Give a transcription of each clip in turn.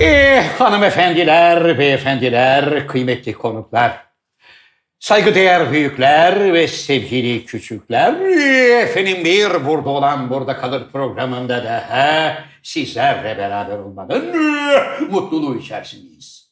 Eh, hanımefendiler, beyefendiler, kıymetli konuklar. Saygıdeğer büyükler ve sevgili küçükler. eh, Efendim bir burada olan burada kalır programında da sizlerle beraber olmanın eh, mutluluğu içerisindeyiz.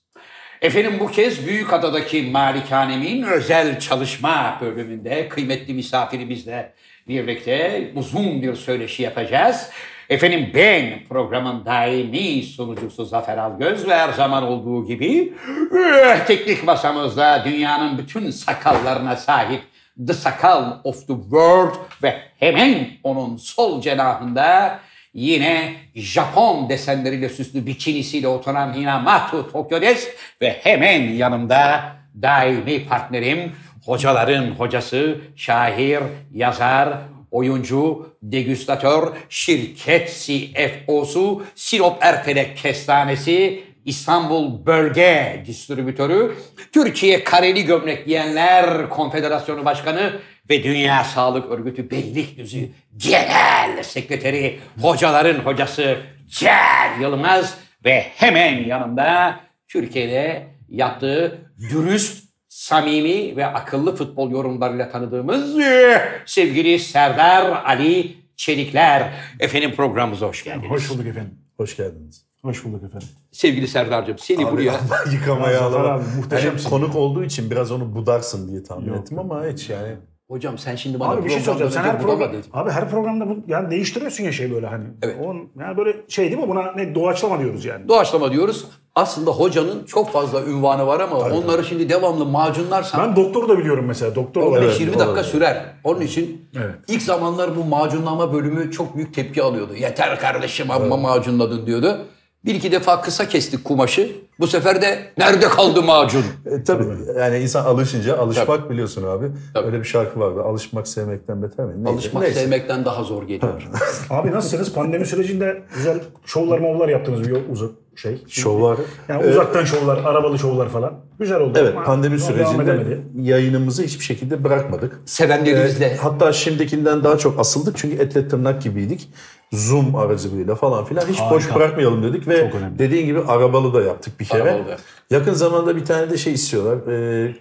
Efendim bu kez Büyükada'daki malikanemin özel çalışma bölümünde kıymetli misafirimizle birlikte uzun bir söyleşi yapacağız. Efendim ben programın daimi sunucusu Zafer Algöz ve her zaman olduğu gibi eh, teknik masamızda dünyanın bütün sakallarına sahip The Sakal of the World ve hemen onun sol cenahında yine Japon desenleriyle süslü bikinisiyle oturan Hinamatu Tokyo Desk ve hemen yanımda daimi partnerim, hocaların hocası, şair, yazar, oyuncu, degüstatör, şirket CFO'su, Sinop Erfelek Kestanesi, İstanbul Bölge Distribütörü, Türkiye Kareli Gömlek Giyenler Konfederasyonu Başkanı ve Dünya Sağlık Örgütü Beylikdüzü Genel Sekreteri, hocaların hocası Cem Yılmaz ve hemen yanımda Türkiye'de yaptığı dürüst, samimi ve akıllı futbol yorumlarıyla tanıdığımız eh, sevgili Serdar Ali Çelikler. Efendim programımıza hoş geldiniz. Hoş bulduk efendim. Hoş geldiniz. Hoş bulduk efendim. Sevgili Serdar'cığım seni buraya... Yıkamaya Zafer alalım. abi, muhteşemsin. Hani konuk olduğu için biraz onu budarsın diye tahmin Yok. ettim ama hiç yani. Hocam sen şimdi bana Abi bir şey soracağım. Sen her program, abi her programda bu yani değiştiriyorsun ya şey böyle hani. Evet. On, yani böyle şey değil mi? Buna ne doğaçlama diyoruz yani. Doğaçlama diyoruz. Aslında hocanın çok fazla ünvanı var ama onları şimdi devamlı macunlarsan Ben doktoru da biliyorum mesela. Doktor olarak. 15-20 dakika olabilir. sürer. Onun için Evet. ilk zamanlar bu macunlama bölümü çok büyük tepki alıyordu. Yeter kardeşim amma macunladın diyordu. Bir iki defa kısa kestik kumaşı. Bu sefer de nerede kaldı macun? E, tabii yani insan alışınca alışmak biliyorsun abi. Tabii. Öyle bir şarkı vardı. Alışmak sevmekten beter mi? Neydi? Alışmak Neyse. sevmekten daha zor geliyor. Abi nasılsınız? Pandemi sürecinde güzel şovlar mavlar yaptınız bir uzak şey. Şovlar. Yani uzaktan şovlar, arabalı şovlar falan. Güzel oldu. Evet Ama pandemi sürecinde yayınımızı hiçbir şekilde bırakmadık. Sevenlerimizle. Ee, hatta şimdikinden daha çok asıldık çünkü etle tırnak gibiydik. Zoom aracılığıyla falan filan hiç boş Harika. bırakmayalım dedik ve dediğin gibi arabalı da yaptık bir kere. Arabalı. Yakın zamanda bir tane de şey istiyorlar. Ee,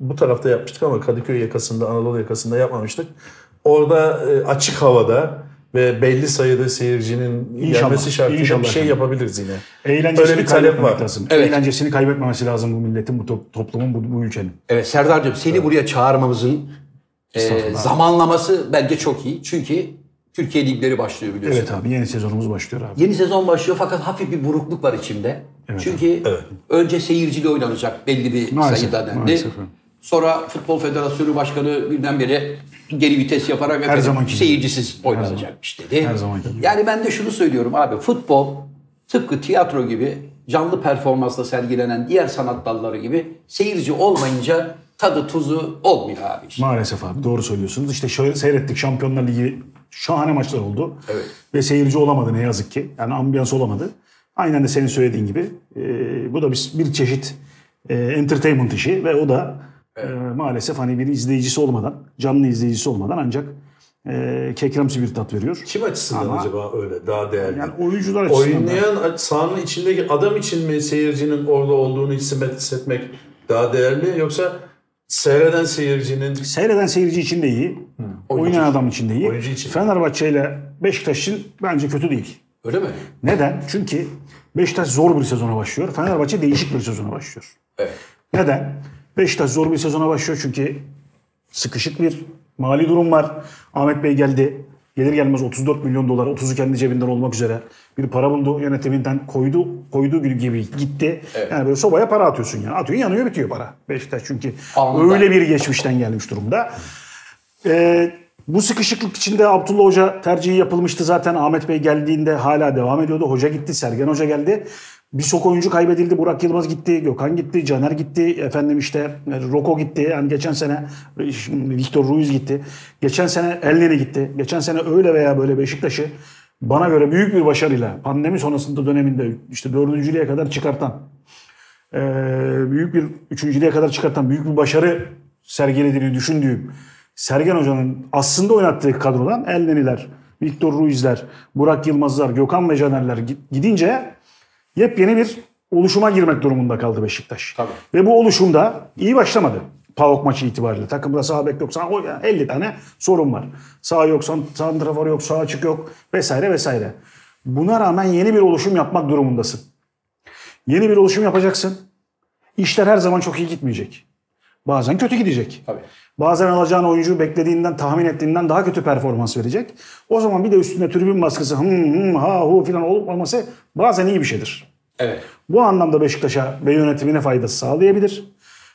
bu tarafta yapmıştık ama Kadıköy yakasında, Anadolu yakasında yapmamıştık. Orada e, açık havada ve belli sayıda seyircinin İnşallah, gelmesi şartıyla inşallah bir şey efendim. yapabiliriz yine. Eğlencesini Öyle bir talep var. lazım. Evet. Eğlencesini kaybetmemesi lazım bu milletin, bu top- toplumun, bu, bu ülkenin. Evet Serdar'cığım seni buraya çağırmamızın e, zamanlaması bence çok iyi. Çünkü Türkiye ligleri başlıyor biliyorsun. Evet abi yeni sezonumuz başlıyor abi. Yeni sezon başlıyor fakat hafif bir burukluk var içimde. Çünkü önce seyircili oynanacak belli bir Maalesef, sayıda dendi. maalesef. Sonra Futbol Federasyonu Başkanı birdenbire geri vites yaparak efendim, zamanki gibi. seyircisiz oynanacakmış dedi. Her gibi. Yani ben de şunu söylüyorum abi futbol tıpkı tiyatro gibi canlı performansla sergilenen diğer sanat dalları gibi seyirci olmayınca tadı tuzu olmuyor abi. işte. Maalesef abi doğru söylüyorsunuz. İşte şöyle seyrettik Şampiyonlar Ligi şahane maçlar oldu. Evet. Ve seyirci olamadı ne yazık ki. Yani ambiyans olamadı. Aynen de senin söylediğin gibi. e, bu da bir, bir çeşit e, entertainment işi ve o da e, maalesef hani bir izleyicisi olmadan, canlı izleyicisi olmadan ancak e, kekremsi bir tat veriyor. Kim açısından Ama- acaba öyle daha değerli? Yani oyuncular açısından da- Oynayan sahanın içindeki adam için mi seyircinin orada olduğunu hissetmek daha değerli yoksa seyreden seyircinin Seyreden seyirci için de iyi. Oynayan adam için de iyi. Oyuncu için. Fenerbahçe ile Beşiktaş için bence kötü değil. Öyle mi? Neden? Çünkü Beşiktaş zor bir sezona başlıyor. Fenerbahçe değişik bir sezona başlıyor. Evet. Neden? Beşiktaş zor bir sezona başlıyor çünkü sıkışık bir mali durum var. Ahmet Bey geldi. Gelir gelmez 34 milyon dolar, 30'u kendi cebinden olmak üzere bir para buldu. Yönetiminden koydu, koyduğu gibi gitti. Yani böyle sobaya para atıyorsun yani. Atıyorsun yanıyor bitiyor para. Beşiktaş çünkü Anında. öyle bir geçmişten gelmiş durumda. Ee, bu sıkışıklık içinde Abdullah Hoca tercihi yapılmıştı zaten. Ahmet Bey geldiğinde hala devam ediyordu. Hoca gitti, Sergen Hoca geldi. Birçok oyuncu kaybedildi. Burak Yılmaz gitti, Gökhan gitti, Caner gitti. Efendim işte Roko gitti. Yani geçen sene şimdi Victor Ruiz gitti. Geçen sene Elneni gitti. Geçen sene öyle veya böyle Beşiktaş'ı bana göre büyük bir başarıyla pandemi sonrasında döneminde işte dördüncülüğe kadar çıkartan e, büyük bir üçüncülüğe kadar çıkartan büyük bir başarı sergilediğini düşündüğüm Sergen Hoca'nın aslında oynattığı kadrodan Elneniler, Victor Ruizler, Burak Yılmazlar, Gökhan ve Canerler gidince Yepyeni bir oluşuma girmek durumunda kaldı Beşiktaş. Tabii. Ve bu oluşumda iyi başlamadı. PAOK maçı itibariyle. Takımda sağ bek yok. Sağ, o 50 tane sorun var. Sağ yok, san- santrafor yok, sağ açık yok vesaire vesaire. Buna rağmen yeni bir oluşum yapmak durumundasın. Yeni bir oluşum yapacaksın. İşler her zaman çok iyi gitmeyecek. Bazen kötü gidecek. Tabii. Bazen alacağın oyuncu beklediğinden, tahmin ettiğinden daha kötü performans verecek. O zaman bir de üstünde tribün baskısı, hım hım ha hu falan olup olması bazen iyi bir şeydir. Evet. Bu anlamda Beşiktaş'a ve yönetimine faydası sağlayabilir.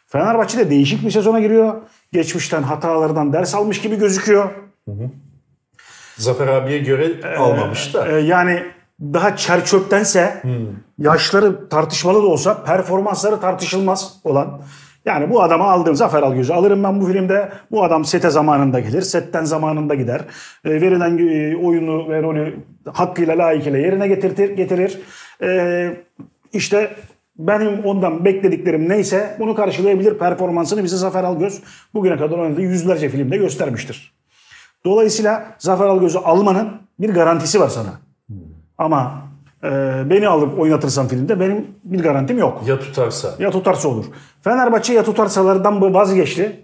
Fenerbahçe de değişik bir sezona giriyor. Geçmişten hatalardan ders almış gibi gözüküyor. Zafer abiye göre almamış da. Ee, yani daha çer çöptense yaşları tartışmalı da olsa performansları tartışılmaz olan yani bu adamı aldığım Zafer Algöz'ü alırım ben bu filmde. Bu adam sete zamanında gelir. Setten zamanında gider. E, verilen e, oyunu ve rolü hakkıyla layıkıyla yerine getirtir, getirir. E, işte benim ondan beklediklerim neyse bunu karşılayabilir performansını bize Zafer Algöz bugüne kadar oynadığı yüzlerce filmde göstermiştir. Dolayısıyla Zafer Algöz'ü almanın bir garantisi var sana. Ama beni alıp oynatırsan filmde benim bir garantim yok. Ya tutarsa. Ya tutarsa olur. Fenerbahçe ya tutarsalardan bu vazgeçti.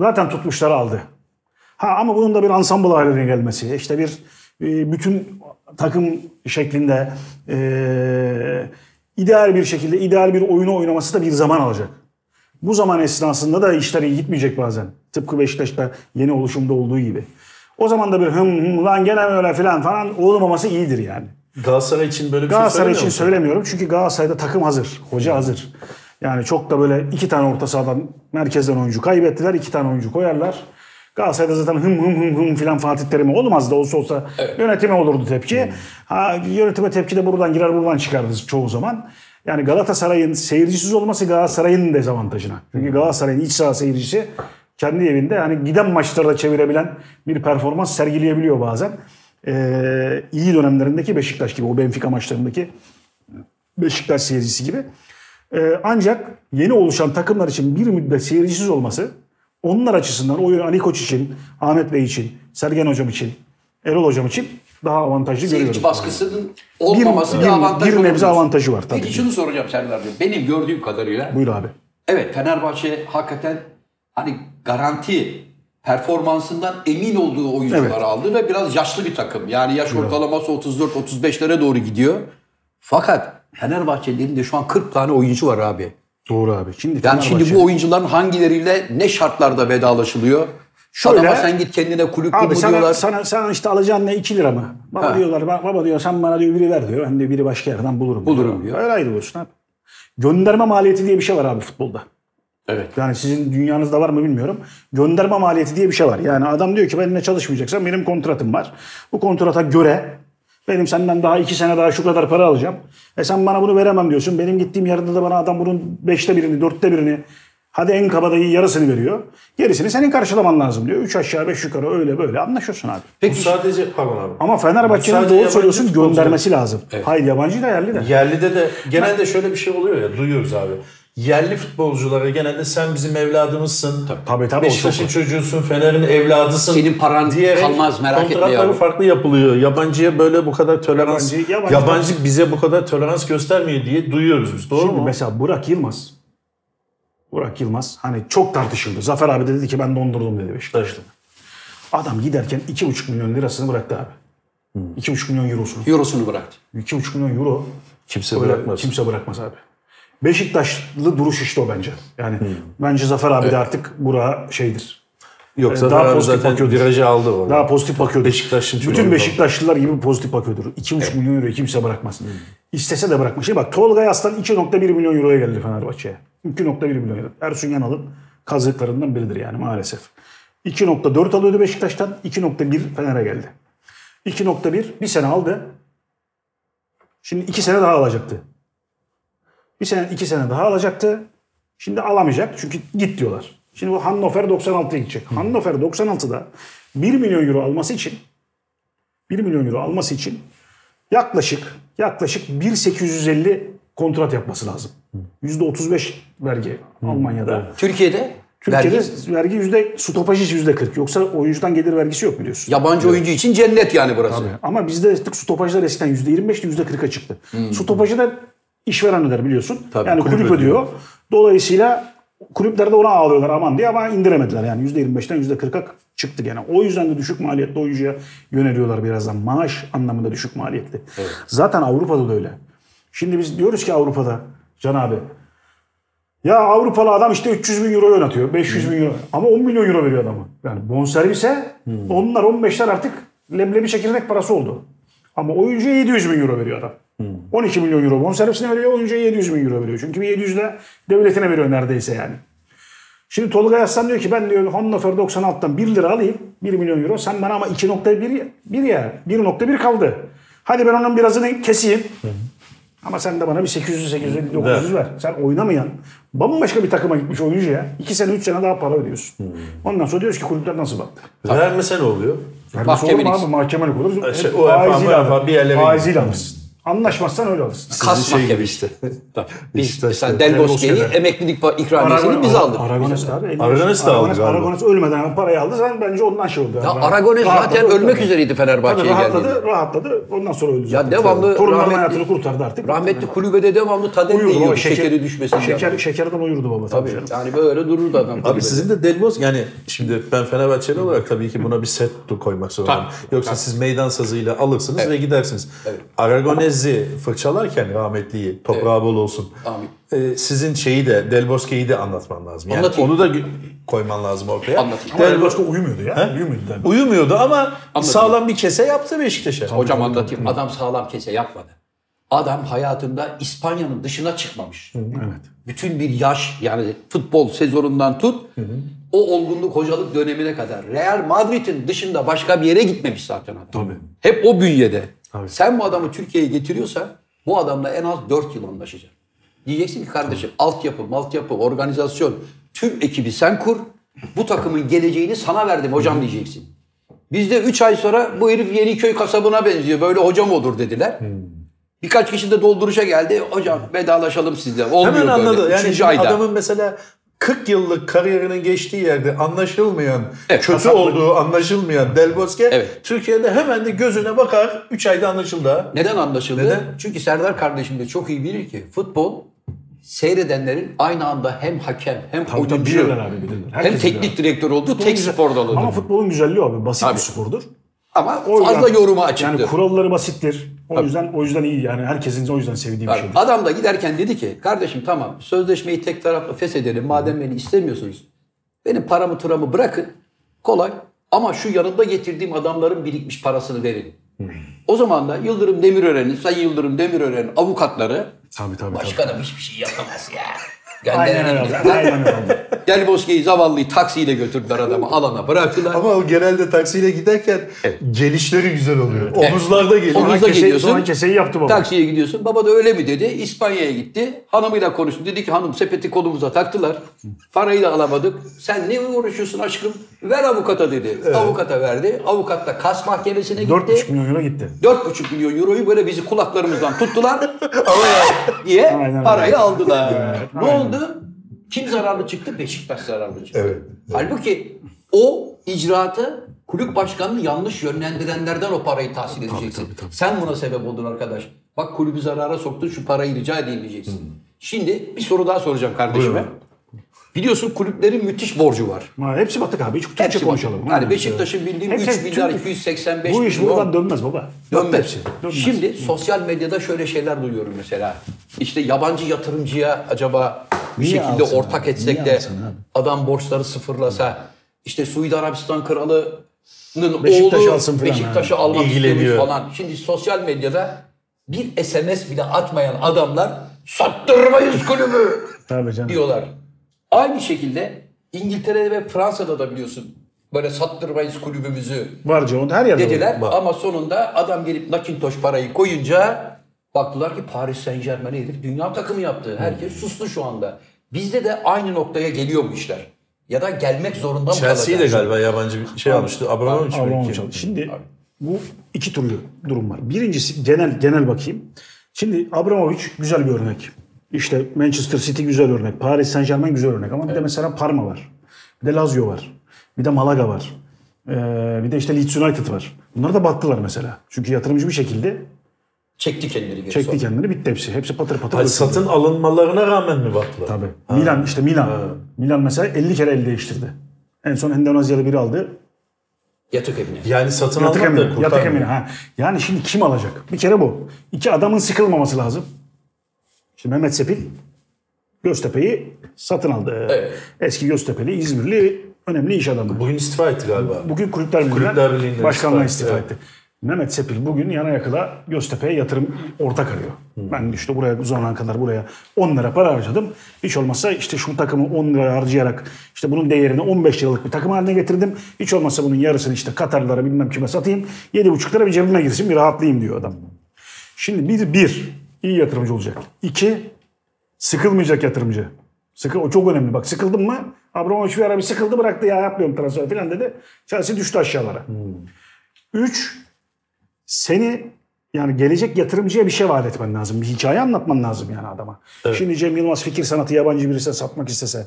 Zaten tutmuşları aldı. Ha ama bunun da bir ensemble haline gelmesi, işte bir e, bütün takım şeklinde e, ideal bir şekilde ideal bir oyunu oynaması da bir zaman alacak. Bu zaman esnasında da işler iyi gitmeyecek bazen. Tıpkı Beşiktaş'ta yeni oluşumda olduğu gibi. O zaman da bir hım hım lan gene öyle falan falan olmaması iyidir yani. Galatasaray için böyle bir şey Galatasaray söylemiyor için söylemiyorum çünkü Galatasaray'da takım hazır. Hoca hazır. Yani çok da böyle iki tane orta sahadan merkezden oyuncu kaybettiler. iki tane oyuncu koyarlar. Galatasaray'da zaten hım hım hım hım filan Fatih Terim'e olmaz da olsa olsa yönetime olurdu tepki. Ha, yönetime tepki de buradan girer buradan çıkardı çoğu zaman. Yani Galatasaray'ın seyircisiz olması Galatasaray'ın dezavantajına. Çünkü Galatasaray'ın iç saha seyircisi kendi evinde yani giden maçlarda çevirebilen bir performans sergileyebiliyor bazen. Ee, iyi dönemlerindeki Beşiktaş gibi o Benfica maçlarındaki Beşiktaş seyircisi gibi. Ee, ancak yeni oluşan takımlar için bir müddet seyircisiz olması onlar açısından oyun Ali Koç için, Ahmet Bey için, Sergen Hocam için, Erol Hocam için daha avantajlı Seyirci görüyorum. baskısının olmaması bir, bir, avantaj bir nebze avantajı var tabii. Peki ki. şunu soracağım Serdar Bey. Benim gördüğüm kadarıyla Buyur abi. evet Fenerbahçe hakikaten hani garanti performansından emin olduğu oyuncuları Evet. aldı ve biraz yaşlı bir takım. Yani yaş ortalaması 34-35'lere doğru gidiyor. Fakat Fenerbahçelilerin de şu an 40 tane oyuncu var abi. Doğru abi. Şimdi Yani şimdi bu oyuncuların hangileriyle ne şartlarda vedalaşılıyor? Şöyle- Adama sen git kendine kulüp Abi sana, diyorlar. sana, sana işte alacağın ne 2 lira mı? Baba Ha. diyorlar "Ba- baba diyor sen bana diyor biri ver diyor. Ben de biri başka yerden bulurum. Bulurum diyor. Öyle ayrılıyorsun abi. Gönderme maliyeti diye bir şey var abi futbolda. Evet. Yani sizin dünyanızda var mı bilmiyorum. Gönderme maliyeti diye bir şey var. Yani adam diyor ki benimle çalışmayacaksan benim kontratım var. Bu kontrata göre benim senden daha iki sene daha şu kadar para alacağım. E sen bana bunu veremem diyorsun. Benim gittiğim yerde de bana adam bunun beşte birini, dörtte birini hadi en kabadayı yarısını veriyor. Gerisini senin karşılaman lazım diyor. Üç aşağı beş yukarı öyle böyle anlaşıyorsun abi. Bu sadece pardon abi. Ama Fenerbahçe'nin doğru söylüyorsun göndermesi lazım. Hayır yabancı da yerli de. Yerlide de genelde şöyle bir şey oluyor ya duyuyoruz abi. Yerli futbolculara genelde sen bizim evladımızsın. Tabii, tabii, o Beşiktaş'ın çocuğusun, Fener'in evladısın. Senin paran kalmaz, merak etme kontratları farklı yapılıyor. Yabancıya böyle bu kadar tolerans, Yabancı- yabancı, yabancı- bize bu kadar tolerans göstermiyor diye duyuyoruz biz. Doğru Şimdi mu? mesela Burak Yılmaz. Burak Yılmaz hani çok tartışıldı. Zafer abi de dedi ki ben dondurdum dedi Beşiktaş'ta. Adam giderken 2,5 milyon lirasını bıraktı abi. 2,5 milyon eurosunu. Eurosunu bıraktı. 2,5 milyon euro Kimse öyle bırakmaz. kimse bırakmaz abi. Beşiktaşlı duruş işte o bence. Yani bence Zafer abi de artık Burak'a şeydir. Yoksa Ee, daha daha pozitif zaten bakıyordur. virajı aldı orada. Daha pozitif bakıyordur. Beşiktaş'ın çok Bütün oldu. Beşiktaşlılar gibi pozitif bakıyordur. 2,5 milyon euroyu kimse bırakmaz. İstese de bırakmaz. Şimdi bak Tolga Aslan 2,1 milyon euroya geldi Fenerbahçe'ye. 2,1 milyon euro. Ersun Yanal'ın kazıklarından biridir yani maalesef. 2,4 alıyordu Beşiktaş'tan. 2,1 Fener'e geldi. 2,1 bir sene aldı. Şimdi 2 sene daha alacaktı. Bir sene, iki sene daha alacaktı. Şimdi alamayacak çünkü git diyorlar. Şimdi bu Hannover 96'ya gidecek. Hannover 96'da 1 milyon euro alması için 1 milyon euro alması için yaklaşık yaklaşık 1.850 kontrat yapması lazım. %35 vergi Almanya'da. Türkiye'de Türkiye'de Vergi? vergi yüzde stopaj için yüzde 40. Yoksa oyuncudan gelir vergisi yok biliyorsun. Yabancı oyuncu için cennet yani burası. Ama bizde artık stopajlar eskiden yüzde 25'ti yüzde 40'a çıktı. Hmm. Stopajı da işveren öder biliyorsun. Tabii, yani kulüp kulüp, ödüyor. Dolayısıyla kulüpler de ona ağlıyorlar aman diye ama indiremediler. Yani yüzde 25'ten yüzde 40'a çıktı gene. O yüzden de düşük maliyetli oyuncuya yöneliyorlar birazdan. Maaş anlamında düşük maliyetli. Zaten Avrupa'da da öyle. Şimdi biz diyoruz ki Avrupa'da Can abi ya Avrupalı adam işte 300 bin euro oynatıyor. 500 bin euro. Ama 10 milyon euro veriyor adamı. Yani bonservise onlar 15'ler artık leblebi çekirdek parası oldu. Ama oyuncuya 700 bin euro veriyor adam. 12 milyon euro bonservisine veriyor, oyuncuya 700 bin euro veriyor. Çünkü bir 700 de devletine veriyor neredeyse yani. Şimdi Tolga Yaslan diyor ki ben diyor Hannover 96'dan 1 lira alayım 1 milyon euro. Sen bana ama 2.1 1 ya 1.1 kaldı. Hadi ben onun birazını keseyim. Ama sen de bana bir 800 850 900 ver. Sen oynamayan bambaşka bir takıma gitmiş oyuncuya 2 sene 3 sene daha para ödüyorsun. Ondan sonra diyoruz ki kulüpler nasıl baktı? Vermese ne oluyor? Vermesi olur mu Mahkemelik. abi? Mahkemelik olur. Şey, Hep UEFA, faiziyle Faiziyle alırsın. Anlaşmazsan öyle alırsın. Kas Sizin şey gibi işte. Tabii. Biz mesela Del Bosque'yi emeklilik ikramiyesini biz aldık. Aragones abi. Aragones de aldı Aragones, galiba. Aragones ölmeden parayı aldı. Sen bence ondan şey oldu. Ya. Aragones Rahatladı, zaten ölmek üzereydi Fenerbahçe'ye rahatladı, geldiğinde. rahatladı. Ondan sonra öldü. Ya devamlı Torunların rahmetli- hayatını kurtardı artık. Rahmetli kulübede devamlı tadel baba. yiyordu Şeker, şekeri düşmesin şeker, şekerden uyurdu baba. Tabii Tabii. yani böyle dururdu adam. Abi sizin de Del Bosque yani şimdi ben Fenerbahçeli olarak tabii ki buna bir set koymak zorundayım. Yoksa siz meydan sazıyla alırsınız ve gidersiniz. Aragonez'i fırçalarken rahmetliyi toprağı bol olsun. Amin. Ee, sizin şeyi de Del Bosque'yi de anlatman lazım. Yani Anlatayım. onu da koyman lazım ortaya. Anlatayım. Ama Del El Bosque uyumuyordu ya. Uyumuyordu. Del Bosque. uyumuyordu ama sağlam bir kese yaptı Beşiktaş'a. Hocam anlatayım. Adam sağlam kese yapmadı. Adam hayatında İspanya'nın dışına çıkmamış. Evet. Bütün bir yaş yani futbol sezonundan tut o olgunluk hocalık dönemine kadar Real Madrid'in dışında başka bir yere gitmemiş zaten adam. Tabii. Hep o bünyede. Sen bu adamı Türkiye'ye getiriyorsan bu adamla en az 4 yıl anlaşacaksın. Diyeceksin ki kardeşim altyapı, maltyapı, organizasyon, tüm ekibi sen kur. Bu takımın geleceğini sana verdim hocam diyeceksin. Bizde 3 ay sonra bu herif Yeniköy kasabına benziyor. Böyle hocam olur dediler. Birkaç kişi de dolduruşa geldi. Hocam vedalaşalım sizle. Olmuyor Hemen böyle. anladı. Yani Üçüncü şimdi ayda. adamın mesela 40 yıllık kariyerinin geçtiği yerde anlaşılmayan, Evet, kötü kasaplık. olduğu anlaşılmayan Del Bosque Evet. Türkiye'de hemen de gözüne bakar 3 ayda anlaşıldı. Neden anlaşıldı? Neden? Çünkü Serdar kardeşim de çok iyi bilir ki futbol seyredenlerin aynı anda hem hakem hem Tabii oyuncu bilirler abi bilirler. hem Herkes teknik abi. direktör oldu. Futbolun Tek güzel- spor dalıdır. Ama futbolun güzelliği abi. Basit Tabii. bir spordur. Ama O fazla yüzden- yoruma açıktır. Yani kuralları basittir. O yüzden o yüzden iyi yani herkesin o yüzden sevdiği bir şeydir. Adam da giderken dedi ki kardeşim tamam sözleşmeyi tek taraflı feshedelim madem beni istemiyorsunuz. Benim paramı turamı bırakın kolay ama şu yanında getirdiğim adamların birikmiş parasını verin. O zaman da Yıldırım Demirören'in, Sayın Yıldırım Demirören'in avukatları Tabii tabii. tabii. başkanım hiçbir şey yapamaz ya. Aynen öyle. Aynen öyle. Del Bosque'yi zavallıyı taksiyle götürdüler adamı alana bıraktılar. Ama o genelde taksiyle giderken gelişleri güzel oluyor. Omuzlarda geliyor. Omuzda Keseyi- geliyorsun. Sonra keseyi yaptı baba. Taksiye gidiyorsun. Baba da öyle mi dedi. İspanya'ya gitti. Hanımıyla konuştu. Dedi ki hanım sepeti kolumuza taktılar. Parayı da alamadık. Sen ne uğraşıyorsun aşkım? Ver avukata dedi. Avukata verdi. Avukat da kas mahkemesine gitti. 4,5 milyon euro gitti. 4,5 milyon euroyu böyle bizi kulaklarımızdan tuttular. diye Aynen parayı öyle. aldılar. Evet, ne aynen. Oldu? Kim zararlı çıktı? Beşiktaş zararlı çıktı. Evet. Halbuki o icraatı kulüp başkanını yanlış yönlendirenlerden o parayı tahsil edeceksin. Sen buna sebep oldun arkadaş. Bak kulübü zarara soktun şu parayı rica edeyim diyeceksin. Şimdi bir soru daha soracağım kardeşime. Buyurun. Biliyorsun kulüplerin müthiş borcu var. Ha, hepsi batık abi. Hiç Türkçe Hepsi konuşalım. Yani Beşiktaş'ın bildiğim Hepsi- 3 milyar tüm- 285 Bu iş milyon. buradan dönmez baba. Dönmez. Hepsi. Dönmez. Şimdi sosyal medyada şöyle şeyler duyuyorum mesela. İşte yabancı yatırımcıya acaba bir Niye şekilde ortak abi? etsek Niye de adam borçları sıfırlasa işte Suudi Arabistan kralının Beşiktaş'ı oğlu alsın falan Beşiktaş'ı ha. almak istiyormuş falan. Şimdi sosyal medyada bir SMS bile atmayan adamlar sattırmayız kulübü Tabii canım. diyorlar. Aynı şekilde İngiltere ve Fransa'da da biliyorsun böyle sattırmayız kulübümüzü Var John her yerde dediler var. ama sonunda adam gelip nakintoş parayı koyunca baktılar ki Paris Saint Germain'i herif dünya takımı yaptı. Herkes sustu şu anda. Bizde de aynı noktaya geliyor bu işler. Ya da gelmek zorunda mı Chelsea'yi de galiba yabancı bir şey almıştı. Abramovich mi? Abramovich. Şimdi bu iki türlü durum var. Birincisi genel genel bakayım. Şimdi Abramovich güzel bir örnek. İşte Manchester City güzel örnek. Paris Saint Germain güzel örnek. Ama bir de mesela Parma var. Bir de Lazio var. Bir de Malaga var. Ee, bir de işte Leeds United var. Bunlar da battılar mesela. Çünkü yatırımcı bir şekilde Çekti kendini geri çekti sonra. kendini bitti hepsi. Hepsi patır patır. Ay, döküldü. satın alınmalarına rağmen mi battılar? Tabii. Milan işte Milan. Milan mesela 50 kere el değiştirdi. En son Endonezyalı biri aldı. Yatık evine. Yani satın Yatık almak da emini. Yatık kurtarmıyor. Ha. Yani şimdi kim alacak? Bir kere bu. İki adamın sıkılmaması lazım. İşte Mehmet Sepil Göztepe'yi satın aldı. Evet. Eski Göztepe'li İzmirli önemli iş adamı. Bugün istifa etti galiba. Bugün Kulüpler Birliği'nden Kulüpler Birliği'nden başkanlığa istifa istifa etti, etti. Mehmet Sepil bugün yana yakıla Göztepe'ye yatırım ortak arıyor. Ben işte buraya bu zamana kadar buraya 10 lira para harcadım. Hiç olmazsa işte şu takımı 10 lira harcayarak işte bunun değerini 15 liralık bir takım haline getirdim. Hiç olmazsa bunun yarısını işte Katarlara bilmem kime satayım. 7,5 lira bir cebime girsin bir rahatlayayım diyor adam. Şimdi bir, bir iyi yatırımcı olacak. İki sıkılmayacak yatırımcı. Sıkı, o çok önemli. Bak sıkıldın mı? Abramovich bir ara bir sıkıldı bıraktı ya yapmıyorum transfer falan dedi. Chelsea düştü aşağılara. Üç, seni yani gelecek yatırımcıya bir şey vaat etmen lazım. Bir hikaye anlatman lazım yani adama. Şimdi Cem Yılmaz fikir sanatı yabancı birisine satmak istese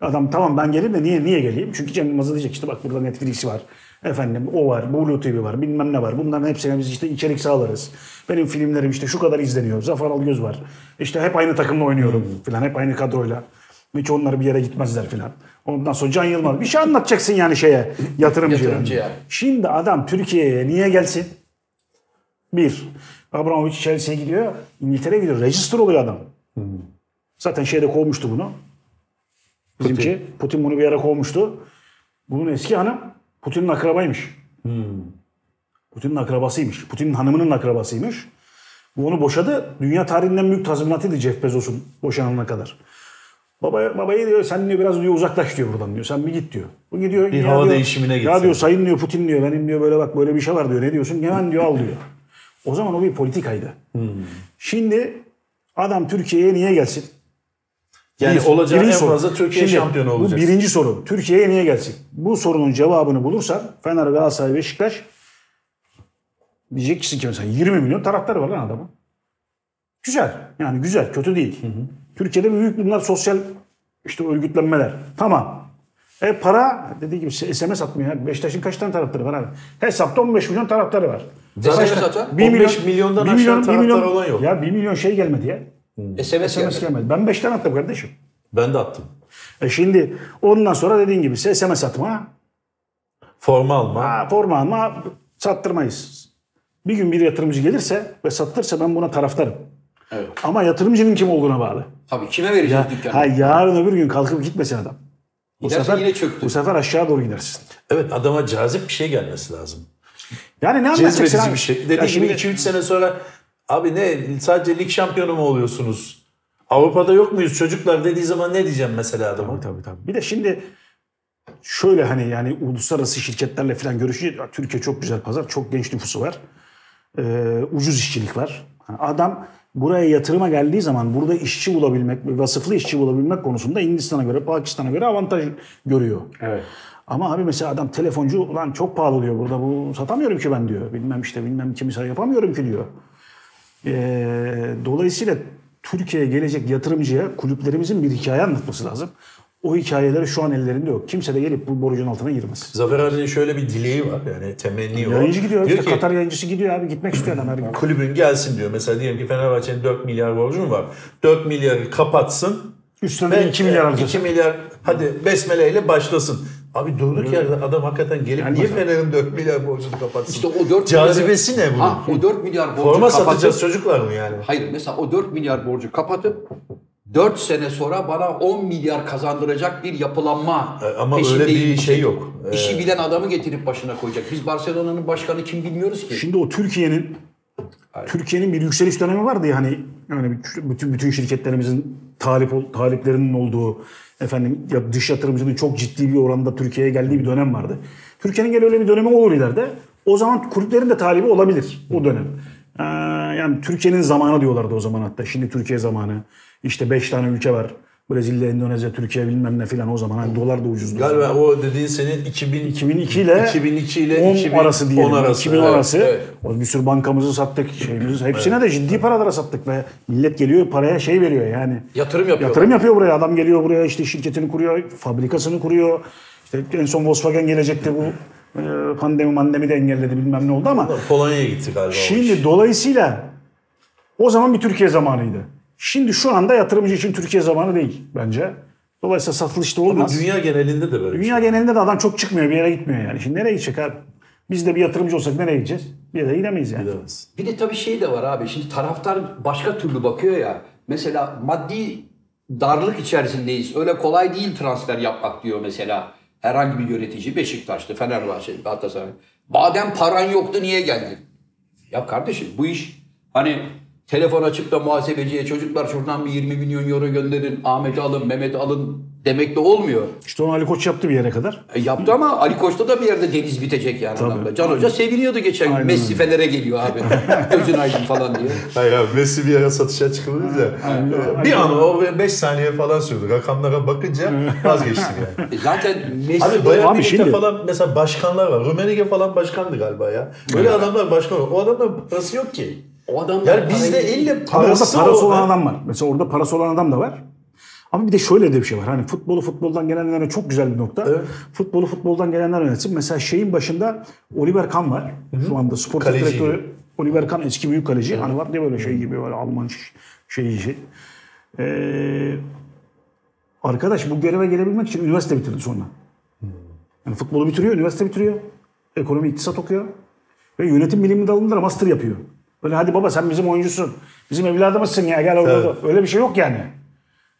adam tamam ben geleyim de niye niye geleyim? Çünkü Cem Yılmaz'a diyecek işte bak burada Netflix var. Efendim o var, Blue TV var, bilmem ne var. Bunların hepsine biz işte içerik sağlarız. Benim filmlerim işte şu kadar izleniyor. Zafer Algöz var. İşte hep aynı takımla oynuyorum filan. Hep aynı kadroyla. Hiç onlar bir yere gitmezler filan. Ondan sonra Can Yılmaz. Bir şey anlatacaksın yani şeye yatırımcıya. Yatırımcıya. Şimdi adam Türkiye'ye niye gelsin? Bir, Abramovich Chelsea'ye gidiyor. İngiltere'ye gidiyor. Register oluyor adam. Zaten şeyde kovmuştu bunu. Bizimki. Putin. bunu bir yere kovmuştu. Bunun eski hanım Putin'in akrabaymış. Putin'in akrabasıymış. Putin'in hanımının akrabasıymış. Bu onu boşadı. Dünya tarihinin en büyük tazminatıydı Jeff Bezos'un boşanana kadar. Babaya, babaya diyor sen diyor biraz diyor uzaklaş diyor buradan diyor. Sen bir git diyor. Bu gidiyor. Bir ya hava diyor, değişimine Ya gitsin. diyor sayın diyor Putin diyor benim diyor böyle bak böyle bir şey var diyor. Ne diyorsun? Hemen diyor al diyor. O zaman o bir politikaydı. Şimdi adam Türkiye'ye niye gelsin? Yani Bir- olacağı en soru. fazla Türkiye Şimdi, şampiyonu olacak. Bu birinci soru. Türkiye'ye niye gelsin? Bu sorunun cevabını bulursan Fener, Galatasaray, Beşiktaş diyeceksin ki mesela 20 milyon taraftarı var lan adamın. Güzel. Yani güzel. Kötü değil. Türkiye'de büyük bunlar sosyal işte örgütlenmeler. Tamam. E para dediği gibi SMS atmıyor. Beşiktaş'ın kaç tane taraftarı var abi? Hesapta 15 milyon taraftarı var. Zaten Beşiktaş- zaten bir 15 milyondan aşağı milyon- bir taraftarı milyon- olan yok. Ya 1 milyon şey gelmedi ya. SMS, SMS gelmedi. Ben 5 tane attım kardeşim. Ben de attım. E şimdi ondan sonra dediğin gibi SMS atma, Forma alma. ha, forma alma sattırmayız. Bir gün bir yatırımcı gelirse ve sattırsa ben buna taraftarım. Evet. Ama yatırımcının kim olduğuna bağlı. Tabii kime vereceğiz dükkanı? Ha, yarın öbür gün kalkıp gitmesin adam. Bu Giderse sefer, yine çöktü. bu sefer aşağı doğru gidersin. Evet adama cazip bir şey gelmesi lazım. Yani ne anlatacaksın? Abi? bir şey. Dediğim şimdi- gibi 2-3 sene sonra abi ne sadece lig şampiyonu mu oluyorsunuz? Avrupa'da yok muyuz çocuklar dediği zaman ne diyeceğim mesela adama? Tabii tabii. Bir de şimdi şöyle hani yani uluslararası şirketlerle falan görüşünce Türkiye çok güzel pazar, çok genç nüfusu var. Ee, ucuz işçilik var. Yani adam buraya yatırıma geldiği zaman burada işçi bulabilmek, vasıflı işçi bulabilmek konusunda Hindistan'a göre, Pakistan'a göre avantaj görüyor. Evet. Ama abi mesela adam telefoncu ulan çok pahalı diyor burada bu satamıyorum ki ben diyor. Bilmem işte bilmem kimse yapamıyorum ki diyor. Ee, dolayısıyla Türkiye'ye gelecek yatırımcıya kulüplerimizin bir hikaye anlatması lazım. O hikayeleri şu an ellerinde yok. Kimse de gelip bu borcun altına girmez. Zafer Ali'nin şöyle bir dileği var yani temenni o. Yayıncı gidiyor. Diyor işte ki, Katar yayıncısı gidiyor abi. Gitmek istiyor adam her gün. kulübün gelsin diyor. Mesela diyelim ki Fenerbahçe'nin 4 milyar borcu mu var? 4 milyarı kapatsın. Üstüne de 2 milyar alacağız. 2 milyar hadi besmeleyle başlasın. Abi durduk yerde adam hakikaten gelip Yani niye mesela- Fener'in 4 milyar borcunu kapatsın? İşte o 4 Cazibesi ne bunun? Ha, o 4 milyar borcu Forma kapatıp, satacağız çocuklar mı yani? Hayır mesela o 4 milyar borcu kapatıp 4 sene sonra bana 10 milyar kazandıracak bir yapılanma E, Ama öyle bir şey yok. E, İşi bilen adamı getirip başına koyacak. Biz Barcelona'nın başkanı kim bilmiyoruz ki. Şimdi o Türkiye'nin Türkiye'nin bir yükseliş dönemi vardı ya hani yani bütün bütün şirketlerimizin talip taliplerinin olduğu efendim ya dış yatırımcının çok ciddi bir oranda Türkiye'ye geldiği bir dönem vardı. Türkiye'nin gene öyle bir dönemi olur ileride. O zaman kulüplerin de talibi olabilir o dönem. Ee, yani Türkiye'nin zamanı diyorlardı o zaman hatta. Şimdi Türkiye zamanı. İşte 5 tane ülke var. Brezilya, Endonezya, Türkiye bilmem ne filan o zaman. Hani dolar da ucuzdu. Galiba o dediğin senin 2000, 2002 ile 2002 ile 10 2010 arası diyelim. arası. 2000 Evet, arası. evet. O bir sürü bankamızı sattık, şeyimizi. Hepsine de ciddi paralara sattık ve millet geliyor paraya şey veriyor yani. Yatırım yapıyorlar. Yatırım yapıyor buraya. Adam geliyor buraya işte şirketini kuruyor, fabrikasını kuruyor. İşte en son Volkswagen gelecekti bu e, pandemi mandemi de engelledi bilmem ne oldu ama Polonya'ya gitti galiba. Şimdi dolayısıyla o zaman bir Türkiye zamanıydı. Şimdi şu anda yatırımcı için Türkiye zamanı değil bence. Dolayısıyla satılışta Ama olmaz. dünya genelinde de böyle. bir şey. Dünya genelinde de adam çok çıkmıyor, bir yere gitmiyor yani. Şimdi nereye gidecek abi? Biz de bir yatırımcı olsak nereye gideceğiz? Bir yere gidemeyiz yani. Gidemez. Bir de tabii şey de var abi. Şimdi taraftar başka türlü bakıyor ya. Mesela maddi darlık içerisindeyiz. Öyle kolay değil transfer yapmak diyor mesela. Herhangi bir yönetici Beşiktaş'ta, Fenerbahçe, Galatasaray. Madem paran yoktu niye geldin? Ya kardeşim bu iş hani telefon açıp da muhasebeciye çocuklar şuradan bir 20 milyon euro gönderin, Ahmet'i alın, Mehmet'i alın demekle olmuyor. İşte onu Ali Koç yaptı bir yere kadar. E, yaptı ama Ali Koç'ta da bir yerde deniz bitecek yani adamda. Can Hoca seviniyordu geçen gün. Aynen Messi Fener'e geliyor abi. Gözün aydın falan diyor. Hayır abi Messi bir ara satışa çıkılınca e, bir an o 5 saniye falan sürdü. Rakamlara bakınca vazgeçtik yani. E, Zaten Messi Abi Bayern Abi şimdi- falan mesela başkanlar var. Rummenigge falan başkandı galiba ya. Böyle adamlar başkan olur. O adamların parası yok ki. O adamlar Yani bizde elle orada parası, parası olan adam var. Mesela orada parası olan adam da var. Ama bir de şöyle de bir şey var. Hani futbolu futboldan gelenlere çok güzel bir nokta. Evet. Futbolu futboldan gelenler yönetsin. Mesela şeyin başında Oliver Kahn var. Şu anda spor direktörü Oliver Kahn eski büyük kaleci. Hani var diye böyle şey gibi böyle Alman ş- şeyi şey. Ee, arkadaş bu göreve gelebilmek için üniversite bitirdi sonra. Yani futbolu bitiriyor, üniversite bitiriyor. Ekonomi, iktisat okuyor. Ve yönetim bilimi dalında da master yapıyor. Böyle hadi baba sen bizim oyuncusun. Bizim evladımızsın ya gel orada. Evet. da." Öyle bir şey yok yani.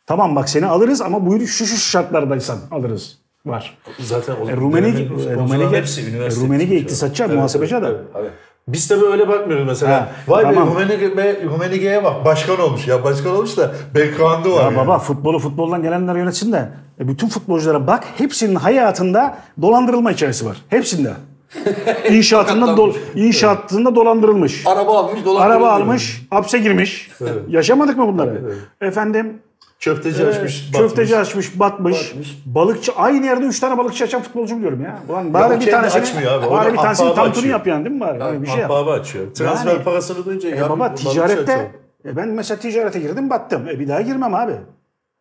Tamam bak seni alırız ama buyur şu şu şartlardaysan alırız. Var. zaten o E, Rumenige, dönemin e, Rumenige, hepsi üniversite Rumenige bitirmiş iktisatçı, abi. muhasebeci evet, adam. evet, evet. Biz tabii öyle bakmıyoruz mesela. Ha, Vay tamam. be Rumenige, Rumenige'ye bak başkan olmuş ya. Başkan olmuş da background'u var. Ya yani. baba futbolu futboldan gelenler yönetsin de e, bütün futbolculara bak hepsinin hayatında dolandırılma hikayesi var. Hepsinde. İnşaatında dol, inşaatında dolandırılmış. Araba almış dolandırılıyor. Araba almış, hapse girmiş. Yaşamadık mı bunları? Efendim Köfteci e, açmış. köfteci batmış. açmış, batmış. Balıkçı aynı yerde üç tane balıkçı açan futbolcu biliyorum ya. Ulan bari bir kendi tanesini, açmıyor abi. bari bir tanesini tam turu yap yani değil mi bari? Öyle bir şey yap. Açıyor. Transfer Yani- parasını duyunca E ya baba ticarette e ben mesela ticarete girdim battım. E bir daha girmem abi.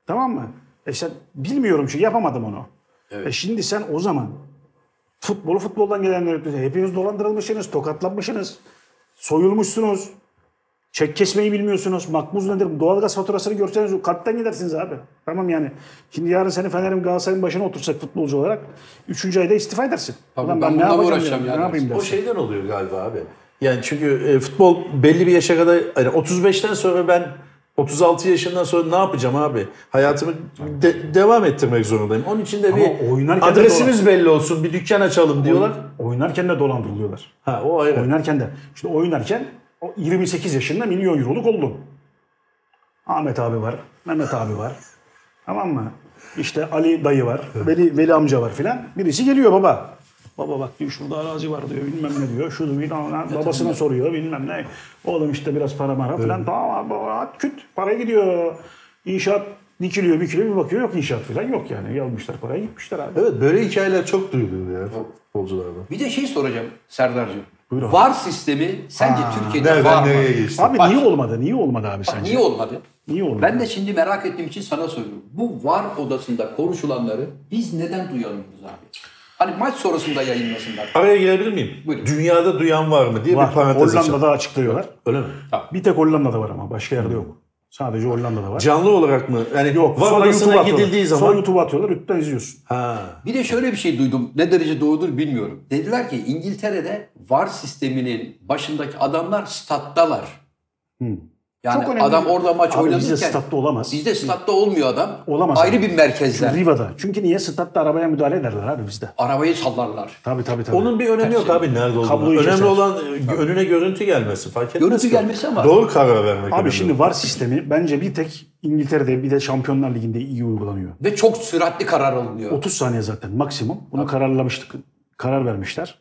Tamam mı? E işte bilmiyorum şey yapamadım onu. E şimdi sen o zaman futbolu futboldan gelenler hepiniz dolandırılmışsınız, tokatlanmışsınız, soyulmuşsunuz. Çek kesmeyi bilmiyorsunuz. Makbuz nedir? Doğalgaz faturasını görseniz kalpten gidersiniz abi. Tamam yani. Şimdi yarın seni Fener'in Galatasaray'ın başına otursak futbolcu olarak 3. ayda istifa edersin. Tabii, Ulan ben ne bununla yapacağım uğraşacağım ya? yani. Ne yapayım O dersin. şeyden oluyor galiba abi. Yani çünkü e, futbol belli bir yaşa kadar hani 35'ten sonra ben 36 yaşından sonra ne yapacağım abi? Hayatımı de- devam ettirmek zorundayım. Onun için de Ama bir oynarken de adresimiz belli olsun, bir dükkan açalım diyorlar. Oynarken de dolandırılıyorlar. Ha o ayrı. Oynarken de. İşte oynarken o 28 yaşında milyon euroluk oldum. Ahmet abi var, Mehmet abi var. Tamam mı? İşte Ali dayı var, Veli, Veli amca var filan. Birisi geliyor baba. Baba bak diyor şurada arazi var diyor bilmem ne diyor. Şunu bilmem ne. Babasına soruyor bilmem ne. Oğlum işte biraz para mara filan. Tamam abi baba, küt para gidiyor. İnşaat dikiliyor bikiliyor bir bakıyor yok inşaat filan yok yani. Yazmışlar parayı gitmişler abi. Evet böyle hikayeler çok duyuluyor ya futbolcularda. Bir de şey soracağım Serdar'cığım. Buyur abi. VAR sistemi sence Türkiye'de Nereden var mı? nereye geçti? Abi Bak. niye olmadı? Niye olmadı abi Bak, sence? niye olmadı? Niye olmadı? Ben de şimdi merak ettiğim için sana soruyorum. Bu VAR odasında konuşulanları biz neden duyamıyoruz abi? Hani maç sonrasında yayınlasınlar. Araya girebilir miyim? Buyurun. Dünyada duyan var mı diye Var. bir parantez açalım. Hollanda'da açıklıyorlar. Öyle mi? Bir tek Hollanda'da var ama başka yerde yok. Sadece Hollanda'da var. Canlı olarak mı? Yani Yok. var sonra odasına gidildiği zaman. Sonra YouTube'a atıyorlar. YouTube'dan izliyorsun. Ha. Bir de şöyle bir şey duydum. Ne derece doğrudur bilmiyorum. Dediler ki İngiltere'de VAR sisteminin başındaki adamlar stat'talar. Yani Çok önemli. adam orada maç Abi oynanırken bizde statta olamaz. bizde statta olmuyor adam. Olamaz Ayrı abi. bir merkezler. Riva'da. Çünkü niye? Statta arabaya müdahale ederler abi bizde. Arabayı sallarlar. Tabii tabii tabii. Onun bir önemi yok abi nerede olduğunu. Önemli keser. olan e, önüne görüntü gelmesi. Fark etmez Görüntü ki. gelmesi ama- Doğru karar vermek Abi şimdi VAR sistemi bence bir tek İngiltere'de bir de Şampiyonlar Ligi'nde iyi uygulanıyor. Ve çok süratli karar alınıyor. 30 saniye zaten maksimum. Bunu kararlamıştık. Karar vermişler.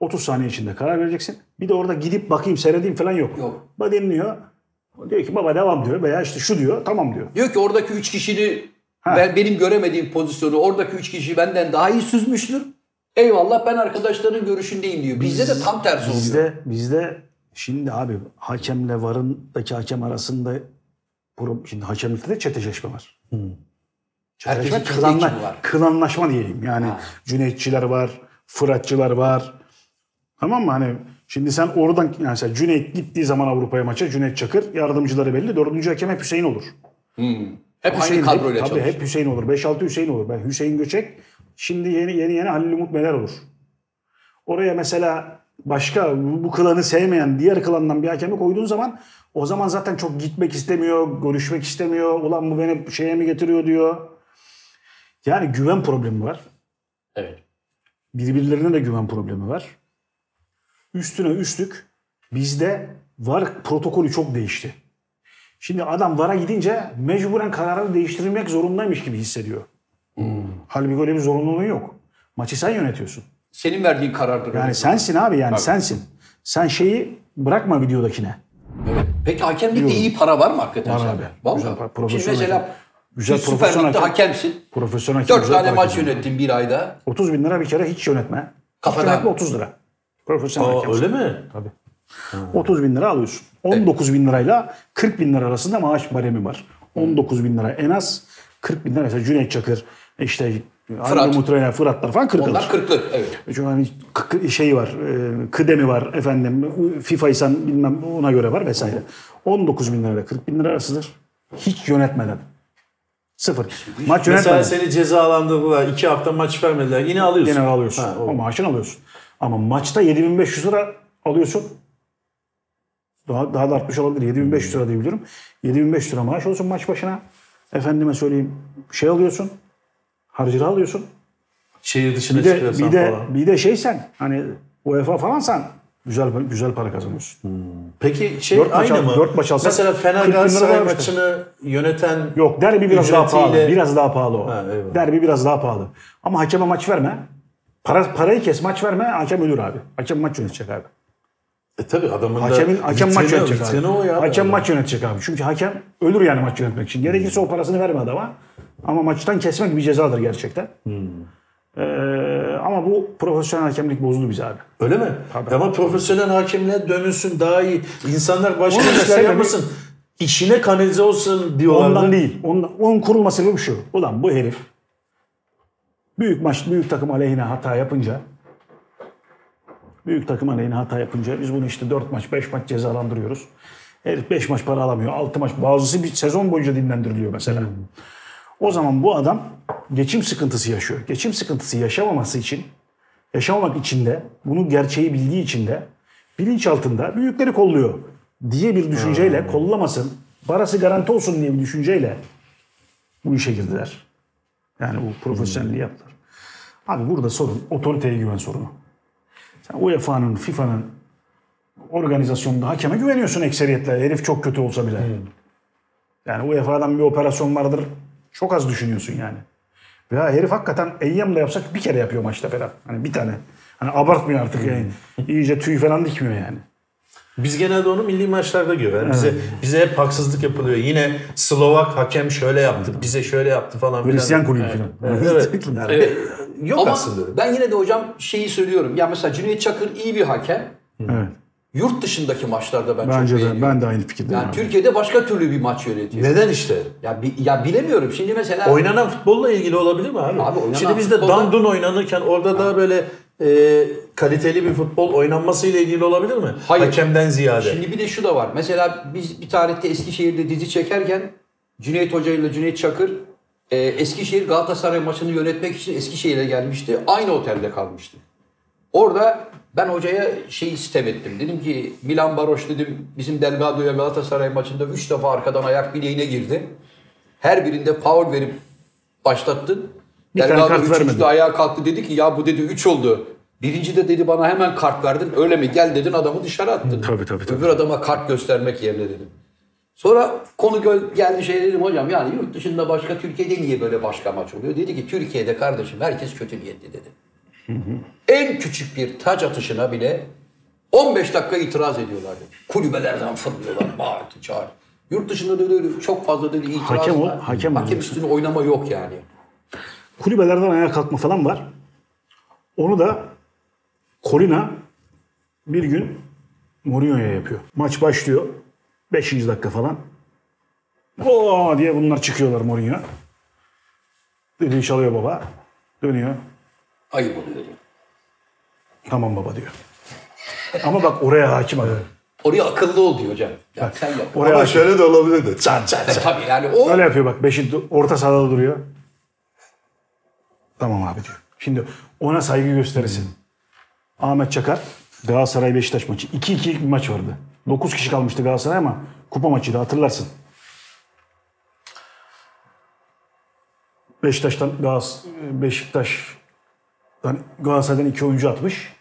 30 saniye içinde karar vereceksin. Bir de orada gidip bakayım seyredeyim falan yok. Yok. O Diyor ki baba devam diyor veya işte şu diyor tamam diyor. Diyor ki oradaki üç kişinin Ben benim göremediğim pozisyonu oradaki üç kişi benden daha iyi süzmüştür. Eyvallah ben arkadaşların görüşündeyim diyor. Bizde de tam tersi oluyor. Bizde bizde şimdi abi hakemle varındaki hakem arasında şimdi hakemlikte de çeteşleşme var. Herkesin kendi klanla, klanlaşma diyeyim. Yani Cüneytçiler var, Fıratçılar var. Tamam mı? Hani şimdi sen oradan yani mesela Cüneyt gittiği zaman Avrupa'ya maça Cüneyt Çakır yardımcıları belli. Dördüncü hakem hep Hüseyin olur. Hep Hüseyin, aynı kadroyla hep, tabii hep Hüseyin olur. 5-6 Hüseyin olur. Ben Hüseyin Göçek şimdi yeni yeni yeni Halil Umut Meler olur. Oraya mesela başka bu bu klanı sevmeyen diğer klandan bir hakemi koyduğun zaman o zaman zaten çok gitmek istemiyor, görüşmek istemiyor. Ulan bu beni şeye mi getiriyor diyor. Yani güven problemi var. Evet. Birbirlerine de güven problemi var. Üstüne üstlük bizde var protokolü çok değişti. Şimdi adam VAR'a gidince mecburen kararını değiştirmek zorundaymış gibi hissediyor. Halbuki öyle bir zorunluluğun yok. Maçı sen yönetiyorsun. Senin verdiğin karardır. Yani sensin abi yani sensin. Sen şeyi bırakma videodakine. Evet. Peki hakemlikte iyi para var mı hakikaten Var abi. Para, Şimdi mesela. Güzel Süper Lig'de hakemsin. Profesyonel hakem Dört güzel tane para maç yönettin bir ayda. 30 bin lira bir kere hiç yönetme. Kafadan. Hiç yönetme 30 lira. Profesyonel Aa, hakem. öyle mi? Tabii. 30 bin lira alıyorsun. 19 bin lirayla 40 bin lira arasında maaş baremi var. 19 bin lira en az 40 bin lira. Mesela Cüneyt Çakır, işte Fırat. Mutrena, Fıratlar falan 40 Onlar alır. kırklık. Evet. Çünkü hani şey var, e, kıdemi var efendim, FIFA'ysan bilmem ona göre var vesaire. 19 bin lirayla 40 bin lira arasıdır. Hiç yönetmeden. Sıfır. Maç Mesela yönetmeden. seni cezalandırdılar. iki hafta maç vermediler. Yine alıyorsun. Genel alıyorsun. Ha, o. o maaşını alıyorsun. Ama maçta 7500 lira alıyorsun. Daha, daha da artmış olabilir. 7500 lira diye biliyorum. 7500 lira maaş olsun maç başına. Efendime söyleyeyim şey alıyorsun. Harcırı alıyorsun. Şehir dışına Bir de, bir de, falan. bir de şeysen hani UEFA falansan güzel güzel para kazanıyorsun. Peki şey Dört maç aynı al- mı? dört maç alsak Mesela 40 Fener Galatasaray maçını yöneten Yok derbi biraz daha Ücretiyle- pahalı. Biraz daha pahalı o. Ha, eyvallah. derbi biraz daha pahalı. Ama hakeme maç verme. Para, parayı kes maç verme hakem ölür abi. Hakem maç yönetecek abi. E tabi adamın Hakemin, da hakem maç yönetecek abi. o ya. hakem Adam. maç yönetecek abi. Çünkü hakem ölür yani maç yönetmek için. Gerekirse o parasını verme adama. Ama maçtan kesmek bir cezadır gerçekten. Hmm. Ee, ama bu profesyonel hakemlik bozuldu bize abi. Öyle mi? Ama profesyonel hakemler dönülsün daha iyi. İnsanlar başka Onun işler yapmasın. İşine kanalize olsun diyorlar. Ondan değil. Ondan, onun kurulma sebebi şu. Ulan bu herif büyük maç, büyük takım aleyhine hata yapınca büyük takım aleyhine hata yapınca biz bunu işte 4 maç, 5 maç cezalandırıyoruz. Herif 5 maç para alamıyor. 6 maç bazısı bir sezon boyunca dinlendiriliyor mesela. O zaman bu adam geçim sıkıntısı yaşıyor. Geçim sıkıntısı yaşamaması için yaşamamak için de bunu gerçeği bildiği için de bilinç altında büyükleri kolluyor diye bir düşünceyle kollamasın, parası garanti olsun diye bir düşünceyle bu işe girdiler. Yani bu profesyonelliği yaptılar. Abi burada sorun otoriteye güven sorunu. Sen UEFA'nın, FIFA'nın organizasyonunda hakeme güveniyorsun ekseriyetle. Herif çok kötü olsa bile. Yani UEFA'dan bir operasyon vardır. Çok az düşünüyorsun yani. Veya herif hakikaten Eyyam'la yapsak bir kere yapıyor maçta falan. Hani bir tane. Hani abartmıyor artık yani. İyice tüy falan dikmiyor yani. Biz genelde onu milli maçlarda görüyoruz. Bize, bize hep haksızlık yapılıyor. Yine Slovak hakem şöyle yaptı, bize şöyle yaptı falan filan. Hristiyan kulübü falan. Evet. evet. Yani Evet. Yok Ama aslında. ben yine de hocam şeyi söylüyorum. Ya mesela Cüneyt Çakır iyi bir hakem. Evet. Yurt dışındaki maçlarda ben çok Bence de beğeniyorum. ben de aynı fikirdeyim. Yani abi. Türkiye'de başka türlü bir maç yönetiyor. Neden işte? Ya, bi- ya bilemiyorum. Şimdi mesela Oynanan futbolla ilgili olabilir mi abi? Abi oynanan Şimdi bizde futbolda- dandun oynanırken orada daha böyle e, kaliteli bir futbol oynanmasıyla ilgili olabilir mi? Hayır. Hakemden ziyade. Şimdi bir de şu da var. Mesela biz bir tarihte Eskişehir'de dizi çekerken Cüneyt Hoca ile Cüneyt Çakır e, Eskişehir Galatasaray maçını yönetmek için Eskişehir'e gelmişti. Aynı otelde kalmıştı. Orada ben hocaya şey istem ettim. Dedim ki Milan Baroş dedim bizim Delgado'ya Galatasaray maçında 3 defa arkadan ayak bileğine girdi. Her birinde foul verip başlattın. Bir tane Delgado kart üçüncüde vermedi. ayağa kalktı dedi ki ya bu dedi 3 oldu. Birinci de dedi bana hemen kart verdin. Öyle mi? Gel dedin adamı dışarı attın. Tabii, tabii, tabii. Öbür adama kart göstermek yerine dedim. Sonra konu geldi şey dedim hocam yani yurt dışında başka Türkiye'de niye böyle başka maç oluyor? Dedi ki Türkiye'de kardeşim herkes kötü niyetli dedi. En küçük bir taç atışına bile 15 dakika itiraz ediyorlar dedi. Kulübelerden fırlıyorlar bağırtı çağır. Yurt dışında da öyle çok fazla dedi itiraz Hakem o, hakem hakem üstüne oynama yok yani. Kulübelerden ayağa kalkma falan var. Onu da Corina bir gün Mourinho'ya yapıyor. Maç başlıyor. 5. dakika falan. Oo diye bunlar çıkıyorlar Mourinho. Düdüğü çalıyor baba. Dönüyor. Ayıp oluyor. diyor. Tamam baba diyor. Ama bak oraya hakim adam. Oraya akıllı ol diyor hocam. Ya sen yap. Oraya Ama hakim. şöyle de olabilirdi. Çat çat çat. tabii yani o Öyle yapıyor bak. Beşi orta sahada duruyor. Tamam abi diyor. Şimdi ona saygı gösterirsin. Ahmet Çakar Galatasaray Beşiktaş maçı. 2-2 bir maç vardı. 9 kişi kalmıştı Galatasaray ama kupa maçıydı hatırlarsın. Beşiktaş'tan Gaz Beşiktaş'tan Galatasaray'dan iki oyuncu atmış.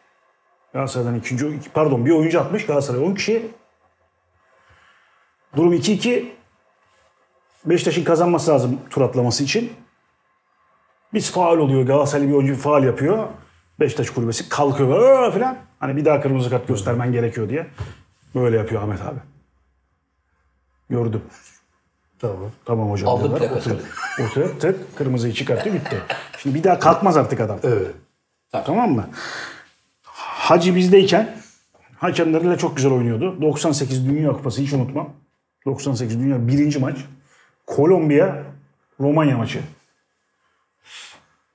Galatasaray'dan ikinci pardon bir oyuncu atmış Galatasaray 10 kişi. Durum 2-2. Beşiktaş'ın kazanması lazım tur atlaması için. Biz faal oluyor. Galatasaraylı bir oyuncu bir faal yapıyor. Beşiktaş kulübesi kalkıyor falan. Hani bir daha kırmızı kart göstermen gerekiyor diye. Böyle yapıyor Ahmet abi. Gördüm. Tamam. Tamam hocam. Aldım diyorlar. plakasını. Oturuyor. Tık kırmızıyı çıkarttı bitti. Şimdi bir daha kalkmaz artık adam. Evet. Tamam mı? Hacı bizdeyken hakemlerle çok güzel oynuyordu. 98 Dünya Kupası hiç unutmam. 98 Dünya birinci maç. Kolombiya Romanya maçı.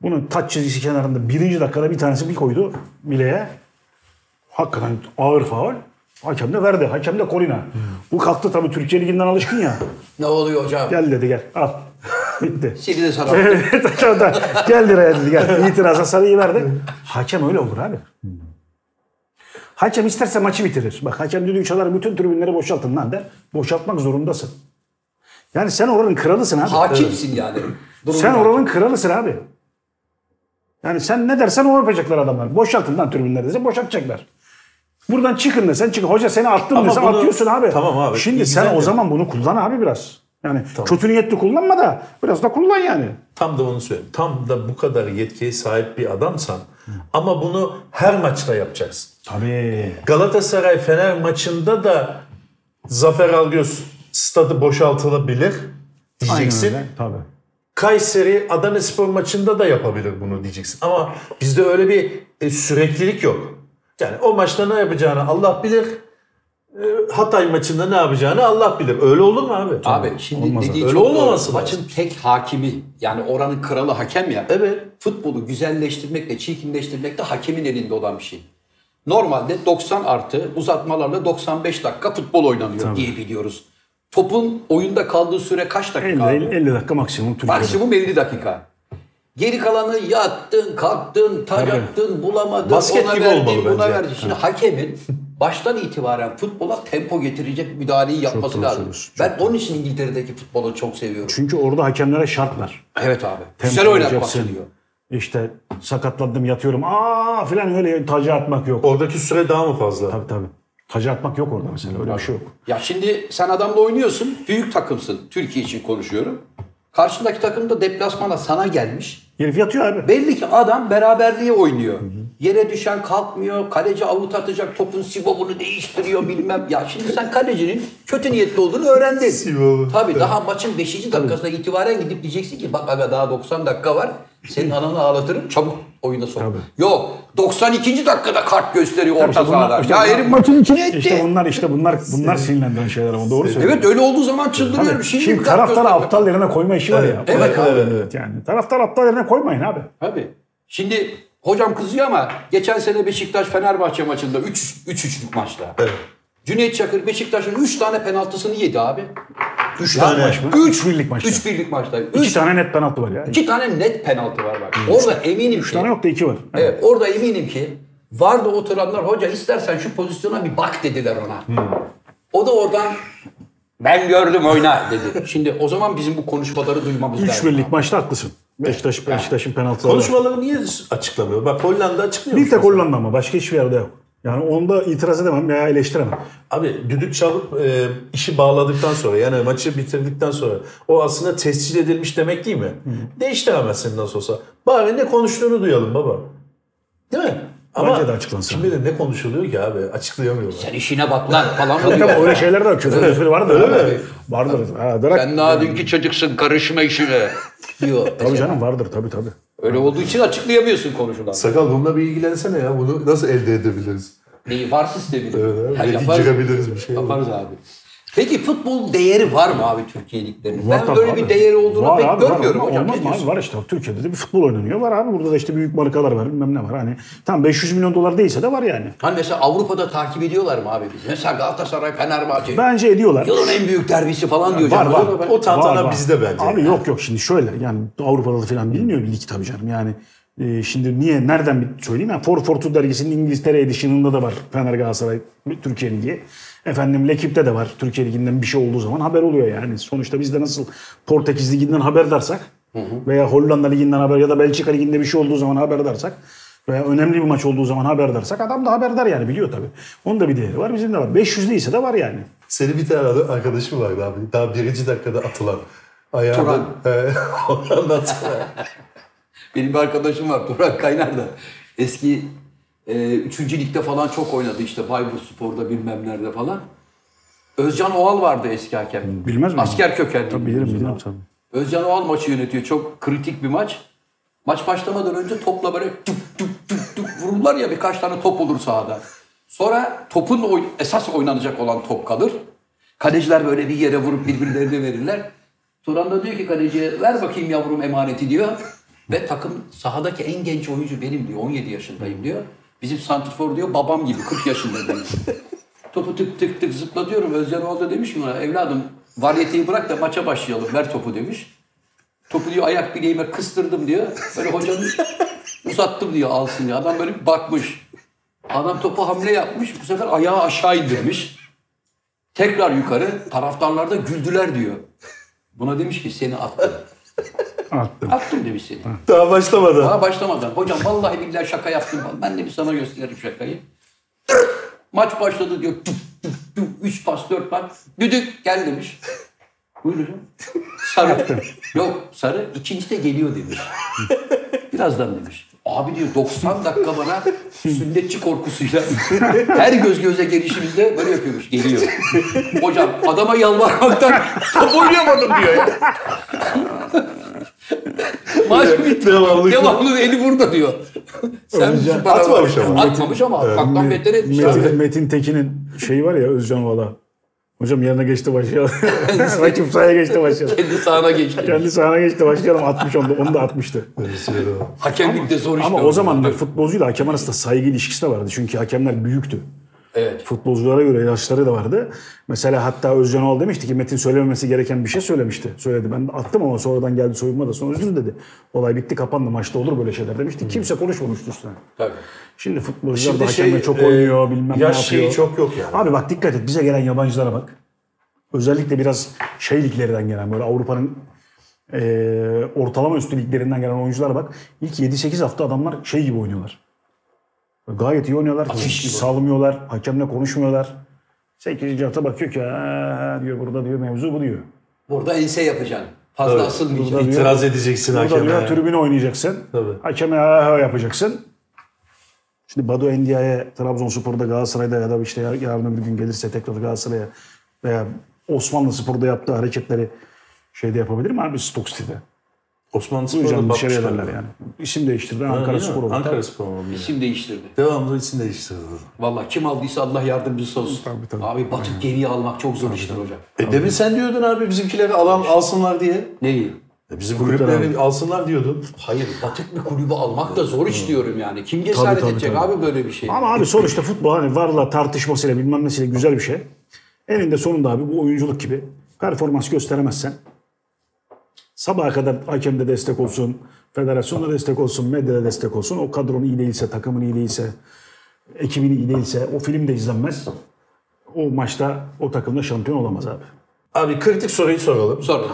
Bunun taç çizgisi kenarında birinci dakikada bir tanesi bir koydu bileğe. Hakikaten ağır faul. Hakem de verdi. Hakem de Korina. Bu kalktı tabii Türkiye Ligi'nden alışkın ya. ne oluyor hocam? Gel dedi gel. Al. Bitti. Seni de sana. Evet aşağıda. Gel liraya dedi gel. İtiraza sarıyı verdi. Hakem öyle olur abi. Hakem isterse maçı bitirir. Bak hakem düdüğü çalar bütün tribünleri boşaltın lan der. Boşaltmak zorundasın. Yani sen oranın kralısın abi. Hakimsin yani. Durum Sen oranın kralısın abi. Yani sen ne dersen onu yapacaklar adamlar. Boşaltın lan tribünleri dese boşaltacaklar. Buradan çıkın desen çıkın. Hoca seni attım Ama desen bunu- atıyorsun abi. Tamam abi, Şimdi sen güzel o de- zaman bunu kullan abi biraz. Yani kötü niyetli kullanma da biraz da kullan yani. Tam da onu söyleyeyim. Tam da bu kadar yetkiye sahip bir adamsan ama bunu her maçta yapacaksın. Tabii. Galatasaray Fener maçında da Zafer Algöz stadı boşaltılabilir diyeceksin. Aynen öyle. Tabii. Kayseri Adana Spor maçında da yapabilir bunu diyeceksin. Ama bizde öyle bir e, süreklilik yok. Yani o maçta ne yapacağını Allah bilir. E, Hatay maçında ne yapacağını Allah bilir. Öyle olur mu abi? Abi şimdi Olmaz dediği Öyle çok doğru. olmaması Maçın tek hakimi yani oranın kralı hakem ya. Evet. Futbolu güzelleştirmekle çirkinleştirmek de hakemin elinde olan bir şey. Normalde 90 artı uzatmalarla 95 dakika futbol oynanıyor diye biliyoruz. Topun oyunda kaldığı süre kaç dakika? 50, abi? 50 dakika maksimum Türkiye'de. Maksimum 50 dakika. Geri kalanı yattın, kalktın, tacaktın, bulamadın, Basket ona gibi verdin, buna bence. verdin. Şimdi hakemin baştan itibaren futbola tempo getirecek müdahaleyi yapması doğru lazım. söylüyorsun, Ben onun için İngiltere'deki futbolu çok seviyorum. Çünkü orada hakemlere şart var. Evet abi. Tempo Güzel oynatmak olacaksın. diyor. İşte sakatlandım yatıyorum. Aa filan öyle tacı atmak yok. Oradaki süre daha mı fazla? Tabii tabii. Tacı atmak yok orada mesela. Öyle bir şey yok. Ya şimdi sen adamla oynuyorsun, büyük takımsın. Türkiye için konuşuyorum. Karşındaki takım da deplasmana sana gelmiş. Herif yatıyor abi. Belli ki adam beraberliğe oynuyor. Yere düşen kalkmıyor, kaleci avut atacak, topun sibobunu değiştiriyor bilmem. Ya şimdi sen kalecinin kötü niyetli olduğunu öğrendin. Sibobu. Tabii daha maçın 5. dakikasına itibaren gidip diyeceksin ki bak aga daha 90 dakika var. Senin ananı ağlatırım çabuk oyuna sok. Tabii. Yok 92. dakikada kart gösteriyor orta işte sahadan. işte ya herif maçın içine etti. İşte bunlar işte bunlar bunlar sinirlendiren şeyler ama doğru söylüyorsun. Evet öyle olduğu zaman çıldırıyorum. Tabii. Şimdi, Şimdi gösterme. aptal yerine koyma işi var ya. Evet, evet. verin, evet yani. Taraftar aptal yerine koymayın abi. Tabii. Şimdi hocam kızıyor ama geçen sene Beşiktaş Fenerbahçe maçında 3 3 3'lük maçta. Evet. Cüneyt Çakır Beşiktaş'ın 3 tane penaltısını yedi abi. 3 Ya tane. maç mı? 3 Üç birlik maçta. 3 birlik maçta. İki 3 tane net penaltı var ya. İki iki tane net penaltı var bak. Orada eminim ki. tane yok da iki var. Evet, orada eminim ki vardı oturanlar hoca istersen şu pozisyona bir bak dediler ona. O da oradan ben gördüm oyna dedi. Şimdi o zaman bizim bu konuşmaları duymamız Üç lazım. birlik maçta haklısın. Beşiktaş, Beşiktaş'ın penaltıları. Konuşmaları niye açıklamıyor? Bak Hollanda açıklıyor. Bir tek Hollanda ama başka hiçbir yerde yok. Yani onda itiraz edemem veya eleştiremem. Abi düdük çalıp e, işi bağladıktan sonra yani maçı bitirdikten sonra o aslında tescil edilmiş demek değil mi? Değiştiremezsin nasıl olsa. Bari ne konuştuğunu duyalım baba. Değil mi? Ama Bence de açıklansın. Şimdi de ne konuşuluyor ki abi? Açıklayamıyorlar. Sen işine bak lan falan Tabii tabii öyle şeyler de var. Küfür küfür vardır. Öyle mi? Vardır. Ha, direkt- Sen daha dünkü çocuksun karışma işine diyor. Tabii canım vardır tabii tabii. Öyle olduğu için açıklayamıyorsun konuşulan. Sakal bununla bir ilgilensene ya. Bunu nasıl elde edebiliriz? Neyi var sistemi. Evet, yaparız. bir şey. Yaparız abi. Peki futbol değeri var mı abi Türkiye liglerinin? Var Ben böyle abi. bir değeri olduğunu Var pek abi, var. görmüyorum Olmaz hocam. mı Ne abi? Var işte Türkiye'de de bir futbol oynanıyor. Var abi burada da işte büyük markalar var bilmem ne var. Hani tam 500 milyon dolar değilse de var yani. Hani mesela Avrupa'da takip ediyorlar mı abi bizi? Mesela Galatasaray, Fenerbahçe. Bence ediyorlar. Yılın en büyük derbisi falan diyor. Var canım. var. O tantana Var, var. bizde bence. Abi yok yok şimdi şöyle yani Avrupa'da da falan biliniyor lig tabii canım yani. E, şimdi niye nereden bir söyleyeyim yani 442 dergisinin İngiltere edition'ında da var Fener Galatasaray Türkiye Ligi. Efendim Lekip'te de var Türkiye Ligi'nden bir şey olduğu zaman haber oluyor yani. Sonuçta biz de nasıl Portekiz Ligi'nden haberdarsak veya Hollanda Ligi'nden haber ya da Belçika Ligi'nde bir şey olduğu zaman haberdarsak veya önemli bir maç olduğu zaman haberdarsak adam da haberdar yani biliyor tabii. Onun da bir değeri var bizim de var. 500 değilse de var yani. Senin bir tane arkadaşım vardı abi. Daha birinci dakikada atılan. Ayağında. Turan. Anlatsana. Benim bir arkadaşım var Turan Kaynar da. Eski e, 3. ligde falan çok oynadı işte Bayburt Spor'da bilmem nerede falan. Özcan Oğal vardı eski hakem. Bilmez miyim? Asker kökenli. Tabii bilirim bilirim tabii. Özcan Oğal maçı yönetiyor. Çok kritik bir maç. Maç başlamadan önce topla böyle tüp tüp tüp tüp vururlar ya birkaç tane top olur sahada. Sonra topun oy- esas oynanacak olan top kalır. Kaleciler böyle bir yere vurup birbirlerine verirler. Turan da diyor ki kaleciye ver bakayım yavrum emaneti diyor. Ve takım sahadaki en genç oyuncu benim diyor. 17 yaşındayım diyor. Bizim santrfor diyor babam gibi 40 yaşındayım. Topu tık tık tık zıplatıyorum. Özcan Oğal da demiş ki bana evladım varyeteyi bırak da maça başlayalım ver topu demiş. Topu diyor ayak bileğime kıstırdım diyor. Böyle hocanın uzattım diyor alsın diyor. Adam böyle bir bakmış. Adam topu hamle yapmış. Bu sefer ayağı aşağı indirmiş. Tekrar yukarı. Taraftarlar da güldüler diyor. Buna demiş ki seni attım. Attım. Attım demiş seni. Daha başlamadan. Daha başlamadan. Hocam vallahi billahi şaka yaptım. Ben de bir sana gösteririm şakayı. Maç başladı diyor. Üç pas, dört pas. Düdük gel demiş. Buyur hocam. Sarı. Yok sarı. İkinci de geliyor demiş. Birazdan demiş. Abi diyor 90 dakika bana sünnetçi korkusuyla her göz göze gelişimizde böyle yapıyormuş. Geliyor. Hocam adama yalvarmaktan top oynayamadım diyor ya. Maç bitti. Devamlı. Devamlı eli burada diyor. Sen Özcan- süper Atmamış ama. Atmamış ama atmaktan beter etmiş. Metin, Metin Tekin'in şeyi var ya Özcan Vala. Hocam yerine geçti başlayalım. Rakip sahaya geçti başlayalım. Kendi sahana geçti. Kendi sahana geçti başlayalım. 60 onda. Onu da atmıştı. Hakemlikte zor işte. Ama o zaman Evet. futbolcuyla hakem arasında saygı ilişkisi de vardı. Çünkü hakemler büyüktü. Evet. Futbolculara göre yaşları da vardı. Mesela hatta Özcan Oğal demişti ki Metin söylememesi gereken bir şey söylemişti. Söyledi. Ben attım ama sonradan geldi soyunma da sonra özür dedi. Olay bitti kapandı maçta olur böyle şeyler demişti. Kimse konuşmamıştı üstüne. Tabii. Şimdi futbolcular Şimdi da hakemle şey, çok e, oynuyor bilmem ne yaş yapıyor. şeyi çok yok yani. Abi bak dikkat et bize gelen yabancılara bak. Özellikle biraz şey liglerden gelen böyle Avrupa'nın e, ortalama üstü liglerinden gelen oyunculara bak. İlk 7-8 hafta adamlar şey gibi oynuyorlar. Gayet iyi oynuyorlar. Hiç salmıyorlar. Hakemle konuşmuyorlar. 8. hafta bakıyor ki "Ha," diyor burada diyor mevzu bu diyor. Burada ense yapacaksın. Fazla Evet. asılmayacaksın. Burada İtiraz edeceksin Burada diyor hakeme. tribüne oynayacaksın. Tabii. Hakeme ha ha yapacaksın. Şimdi Badu Endia'ya Trabzonspor'da Galatasaray'da ya da işte yar- yarın öbür gün gelirse tekrar Galatasaray'a veya Osmanlı Spor'da yaptığı hareketleri şeyde yapabilir mi abi Stoke City'de? Osmanlı Spor'da dışarı ederler yani. İsim değiştirdi. Ankara Değil mi? Spor oldu. Ankara Spor oldu. İsim değiştirdi. Devamlı isim değiştirdi. Vallahi kim aldıysa Allah yardımcısı olsun. Tabii, tabii. Abi batık geriye almak çok zor iştir hocam. E demin sen diyordun abi bizimkileri alan alsınlar diye. Neyi? E bizim kulüpleri alsınlar diyordun. Hayır batık bir kulübü almak da zor iş diyorum yani. Kim cesaret tabii, edecek tabii. abi böyle bir şey? Ama abi sonuçta futbol hani varla tartışmasıyla bilmem nesiyle güzel bir şey. Eninde sonunda abi bu oyunculuk gibi performans gösteremezsen sabaha kadar hakemde destek olsun, federasyonda destek olsun, medyada destek olsun. O kadron iyi değilse, takımın iyi değilse, ekibin iyi değilse o film de izlenmez. O maçta o takımda şampiyon olamaz abi. Abi kritik soruyu soralım. Sonra.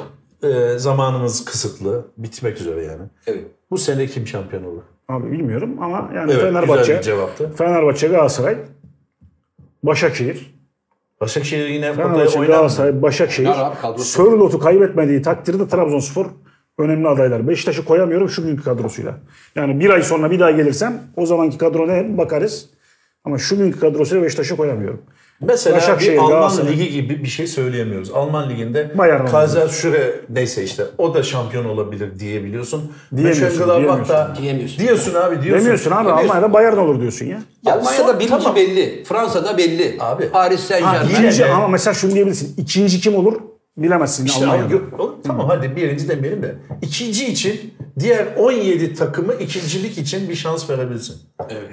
E, zamanımız kısıtlı. Bitmek üzere yani. Evet. Bu sene kim şampiyon olur? Abi bilmiyorum ama yani Evet, Fenerbahçe, güzel bir cevaptı. Fenerbahçe, Galatasaray, Başakşehir, Başakşehir yine Fenerbahçe? Galatasaray, Başakşehir. Sörlot'u kaybetmediği takdirde Trabzonspor önemli adaylar. Beşiktaş'ı koyamıyorum şu günkü kadrosuyla. Yani bir ay sonra bir daha gelirsem o zamanki kadro ne bakarız. Ama şu günkü kadrosuyla Beşiktaş'ı koyamıyorum. Mesela bir Alman Galatasaray. ligi gibi bir şey söyleyemiyoruz. Alman liginde olabilir. Karlsruhe neyse işte o da şampiyon olabilir diyebiliyorsun. Diyemiyorsun, Mönchengladbach da diyemiyorsun. diyorsun abi diyorsun. Demiyorsun abi Almanya'da Bayern olur diyorsun ya. Ya Almanya'da birinci tamam. belli. Fransa'da belli. Abi. Paris Saint Ha, Germain. de- ama mesela şunu diyebilirsin. İkinci kim olur bilemezsin İşte Almanya'da. abi, tamam hadi birinci demeyelim de ikinci için diğer 17 takımı ikincilik için bir şans verebilirsin.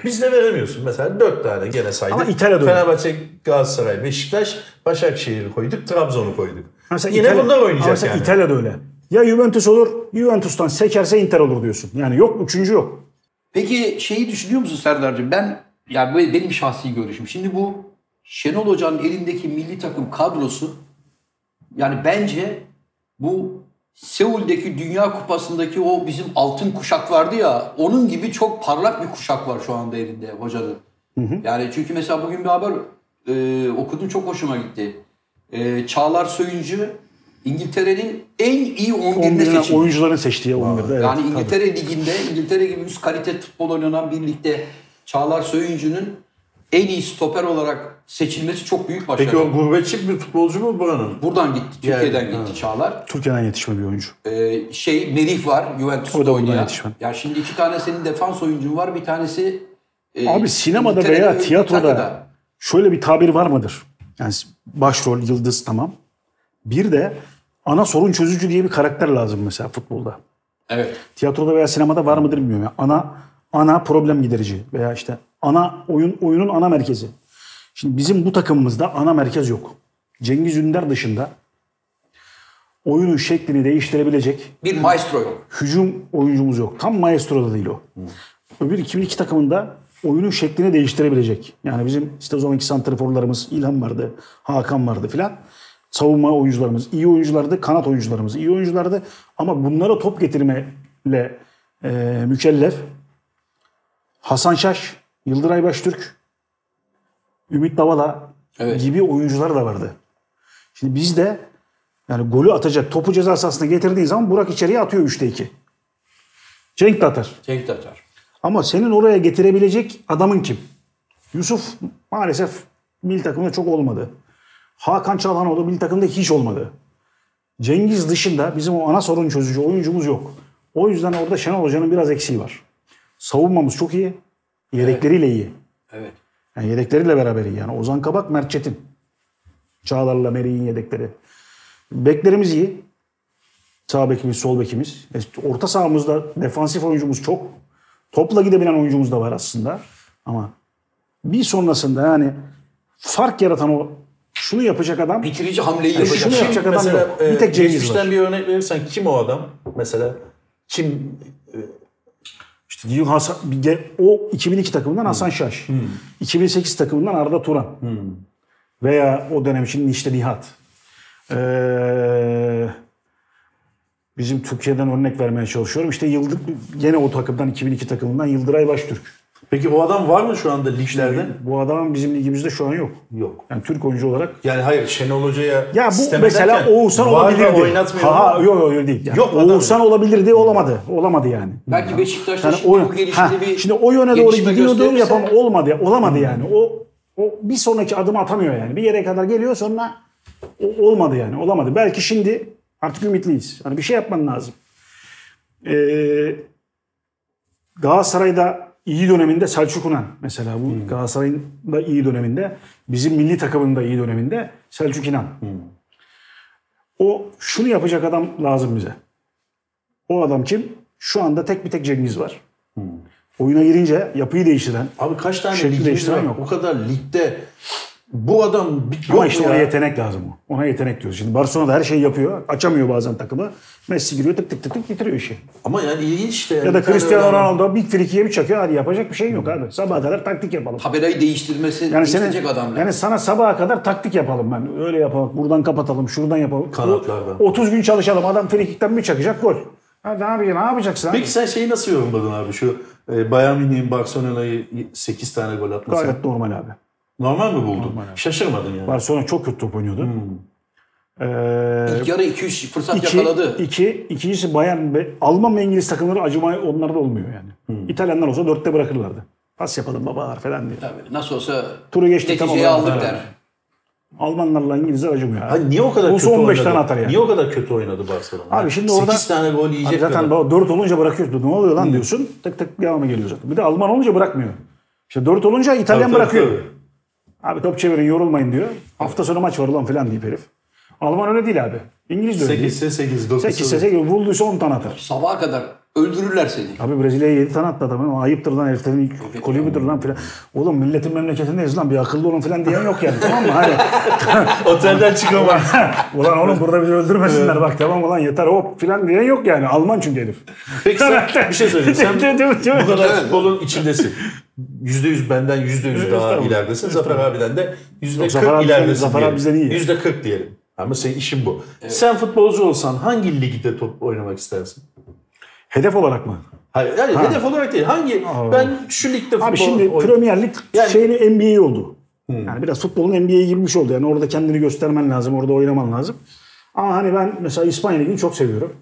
Biz de veremiyorsun. Mesela 4 tane gene saydık. Ama İtalya'da. Fenerbahçe, Galatasaray, Beşiktaş, Başakşehir'i koyduk, Trabzon'u koyduk. Mesela Yine İtalya- bunlar oynayacak mesela yani. İtalya'da öyle. Ya Juventus olur, Juventus'tan sekerse Inter olur diyorsun. Yani yok, üçüncü yok. Peki şeyi düşünüyor musun Serdar'cığım? Ben ya böyle benim şahsi görüşüm. Şimdi bu Şenol Hoca'nın elindeki milli takım kadrosu yani bence bu Seul'deki Dünya Kupası'ndaki o bizim altın kuşak vardı ya onun gibi çok parlak bir kuşak var şu anda elinde hocanın. Yani çünkü mesela bugün bir haber e, okudum çok hoşuma gitti. E, Çağlar Söyüncü İngiltere'nin en iyi 11'ine 11'ine seçildi. oyuncuların seçtiği 11'de. Evet, Yani tabii. İngiltere Ligi'nde, İngiltere gibi üst kalite futbol oynanan bir ligde Çağlar Söyüncü'nün en iyi stoper olarak seçilmesi çok büyük başarı. Peki o gurbetçi bir futbolcu mu buranın? Buradan gitti, Türkiye'den Yani, gitti Çağlar. Türkiye'den yetişme bir oyuncu. Ee, şey Merih var, Juventus'ta oynayan. yetişmen. Ya şimdi iki tane senin defans oyuncun var, bir tanesi e, Abi sinemada veya ve tiyatroda İtalya'da. şöyle bir tabir var mıdır? Yani başrol, yıldız tamam. Bir de ana sorun çözücü diye bir karakter lazım mesela futbolda. Evet. Tiyatroda veya sinemada var mıdır bilmiyorum. Yani ana ana problem giderici veya işte ana oyun oyunun ana merkezi. Şimdi bizim bu takımımızda ana merkez yok. Cengiz Ünder dışında oyunun şeklini değiştirebilecek Bir maestro yok. hücum oyuncumuz yok. Tam maestro da değil o. Öbür 2002 takımında oyunun şeklini değiştirebilecek. Yani bizim işte o zamanki santraforlarımız İlhan vardı, Hakan vardı filan. Savunma oyuncularımız iyi oyunculardı, kanat oyuncularımız iyi oyunculardı. Ama bunlara top getirmeyle e, mükellef Hasan Şaş, Yıldıray Baştürk, Ümit Davala Evet. gibi oyuncular da vardı. Şimdi bizde yani golü atacak topu ceza sahasına getirdiğin zaman Burak içeriye atıyor 3'te 2. Cenk de atar. Cenk de atar. Ama senin oraya getirebilecek adamın kim? Yusuf maalesef milli takımda çok olmadı. Hakan Çalhanoğlu milli takımda hiç olmadı. Cengiz dışında bizim o ana sorun çözücü oyuncumuz yok. O yüzden orada Şenol Hoca'nın biraz eksiği var. Savunmamız çok iyi. Yedekleriyle iyi. Evet. Yani yedekleriyle beraber iyi. Yani Ozan Kabak, Mert Çetin. Çağlar'la Meri'nin yedekleri. Beklerimiz iyi. Sağ bekimiz, sol bekimiz. E, Orta sahamızda defansif oyuncumuz çok. Topla gidebilen oyuncumuz da var aslında. Ama bir sonrasında yani fark yaratan o şunu yapacak adam Bitirici hamleyi Yani yapacak. şunu Kim? yapacak adam Mesela yok. e, Bir tek Cengiz var. bir örnek verirsen kim o adam? Mesela kim İşte diyor Hasan, o 2002 takımından Hasan Şaş. 2008 takımından Arda Turan. Veya o dönem için Nişte Nihat. Ee, bizim Türkiye'den örnek vermeye çalışıyorum. İşte Yıldır, gene o takımdan 2002 takımından Yıldıray Baştürk. Peki o adam var mı şu anda liglerde? Bu adam bizim ligimizde şu an yok. Yok. Yani Türk oyuncu olarak. Yani hayır Şenol Hoca'ya Ya bu mesela Oğuzhan olabilirdi. oynatmıyor Ha, ama- yok yok öyle değil. Yani Yok, adam- Oğuzhan olabilirdi olamadı. Olamadı yani. Belki Beşiktaş'ta Yani şimdi o, gelişinde ha, bir şimdi o yöne doğru gidiyordu yapam olmadı olamadı yani. O o bir sonraki adımı atamıyor yani. Bir yere kadar geliyor sonra o- olmadı yani. Olamadı. Belki şimdi artık ümitliyiz. Hani bir şey yapman lazım. Ee, Galatasaray'da iyi döneminde Selçuk Unan mesela bu Galatasaray'ın da iyi döneminde bizim milli takımın da iyi döneminde Selçuk İnan. O şunu yapacak adam lazım bize. O adam kim? Şu anda tek bir tek Cengiz var. Oyuna girince yapıyı değiştiren. Abi kaç tane Şekli değiştiren yok. O kadar ligde bu adam bir Ama işte ya. ona yetenek lazım o. Ona yetenek diyoruz. Şimdi Barcelona'da her şeyi yapıyor. Açamıyor bazen takımı. Messi giriyor tık tık tık tık bitiriyor işi. Ama yani ilginç işte. Ya da Cristiano Ronaldo bir frikiye bir çakıyor. Hadi yapacak bir şey yok abi. Sabaha kadar taktik yapalım. tabelayı değiştirmesi Yani seni, isteyecek adamlar. yani sana sabaha kadar taktik yapalım ben. Öyle yapalım. Buradan kapatalım. Şuradan yapalım. Kanatlardan. O- 30 gün çalışalım. Adam frikikten bir çakacak gol. Hadi abi ne yapacaksın? abi? Peki sen şeyi nasıl yorumladın abi? Şu e, Bayern Münih'in Barcelona'yı 8 tane gol atması. Gayet normal abi. Normal mi buldun? Şaşırmadın yani. Barcelona çok kötü top oynuyordu. Ee, İlk yarı 2-3 fırsat iki, yakaladı. iki, ikincisi Bayern ve Alman ve İngiliz takımları acıma onlarda olmuyor yani. Hmm. İtalyanlar olsa dörtte bırakırlardı. Pas yapalım babalar falan diye. Tabii, nasıl olsa Turu geçtik, neticeyi tamam. aldık der. Almanlarla İngilizler acımıyor. Ha, niye o kadar Olsa kötü 15 oynadı? tane atar yani. Niye o kadar kötü oynadı Barcelona? Abi şimdi orada 8 tane gol Abi yiyecek zaten kadar. baba 4 olunca bırakıyorsun. Ne oluyor lan diyorsun. Tık tık devamı geliyor zaten. Bir de Alman olunca bırakmıyor. İşte 4 olunca İtalyan Tabii, tabii, bırakıyor. tabii. Abi top çevirin yorulmayın diyor. Hafta sonu maç var ulan falan deyip herif. Alman öyle değil abi. İngiliz de öyle 8 değil. ise 8, 9 8 ise 8 bulduysa 10 tane atar. Sabaha kadar öldürürler seni. Abi Brezilya'ya 7 tane attı adam. Ama ayıptır lan heriflerin kolü müdür lan filan. Oğlum milletin memleketindeyiz lan bir akıllı olun filan diyen yok yani tamam mı? Hani, Otelden çıkamaz. ulan oğlum burada bizi öldürmesinler bak tamam ulan yeter hop filan diyen yok yani. Alman çünkü herif. Peki sen bir şey söyleyeyim. Sen bu kadar Evet. futbolun içindesin. %100 benden %100 daha Estağfurullah. ileridesin. Zafer abiden de %40 Zafer abi bizden- ileridesin Zafer abi bizden iyi. %40 diyelim. Ama senin işin bu. Sen futbolcu olsan hangi ligde top oynamak istersin? Hedef olarak mı? Hayır, yani hedef olarak değil. Hangi ben şu ligde futbol Abi şimdi oyn- Premier Lig Yani- şeyini NBA oldu. Yani biraz futbolun NBA'ye girmiş oldu. Yani orada kendini göstermen lazım, orada oynaman lazım. Ama hani ben mesela İspanya Ligi'ni çok seviyorum.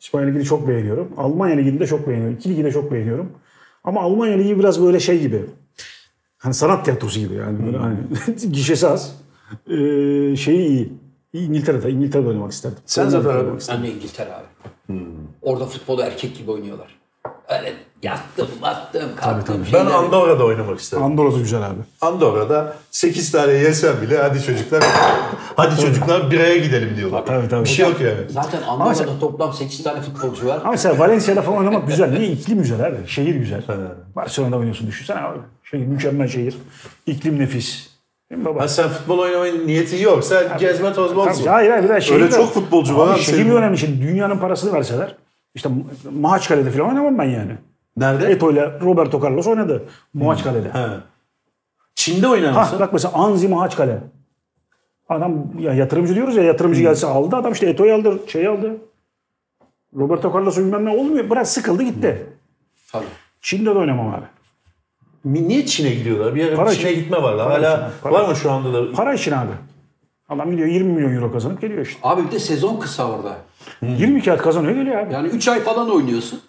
İspanya Ligi'ni çok beğeniyorum. Almanya Ligi'ni de çok beğeniyorum. İki ligi de çok beğeniyorum. Ama Almanya Ligi biraz böyle şey gibi. Hani sanat tiyatrosu gibi yani. Böyle hani gişesi az. Ee, şeyi iyi. İngiltere'de, İngiltere'de oynamak isterdim. Sen Zafer abi. Ben de İngiltere abi. Orada futbolu erkek gibi oynuyorlar. Öyle yattım, battım, kalktım. Ben şeyler- Andorra'da oynamak isterim. Andorra da güzel abi. Andorra'da 8 tane yesem bile hadi çocuklar hadi çocuklar biraya gidelim diyorlar. Tabii, tabii. Bir şey yok yani. Zaten Andorra'da toplam 8 tane futbolcu var. Ama mesela Valencia'da falan oynamak güzel. Niye? İklim güzel abi. Şehir güzel. Barcelona'da oynuyorsun düşünsene abi. Şehir, mükemmel şehir. İklim nefis. Değil mi baba? Ha, sen futbol oynamanın niyetin yok. Sen gezme tozma Tabii, hayır hayır bir şehir Öyle de- çok futbolcu var Abi abi Şehir önemli şimdi. Dünyanın parasını verseler. İşte Mahaçkale'de falan oynamam ben yani. Nerede? Eto ile Roberto Carlos oynadı. Mahaçkale'de. Ha. Çin'de oynar Ha bak mesela Anzi Mahaçkale. Adam ya yatırımcı diyoruz ya yatırımcı gelse aldı adam işte Eto'yu aldı şey aldı. Roberto Carlos'u bilmem ne olmuyor. Biraz sıkıldı gitti. Tabii. Çin'de de oynamam abi. Niye Çin'e gidiyorlar? Bir ara Para Çin'e için. gitme var. Para Hala için, para var mı şu anda da? Para için abi. Adam gidiyor 20 milyon euro kazanıp geliyor işte. Abi bir de sezon kısa orada. 20 kağıt kazanıyor geliyor abi. Yani 3 ay falan oynuyorsun.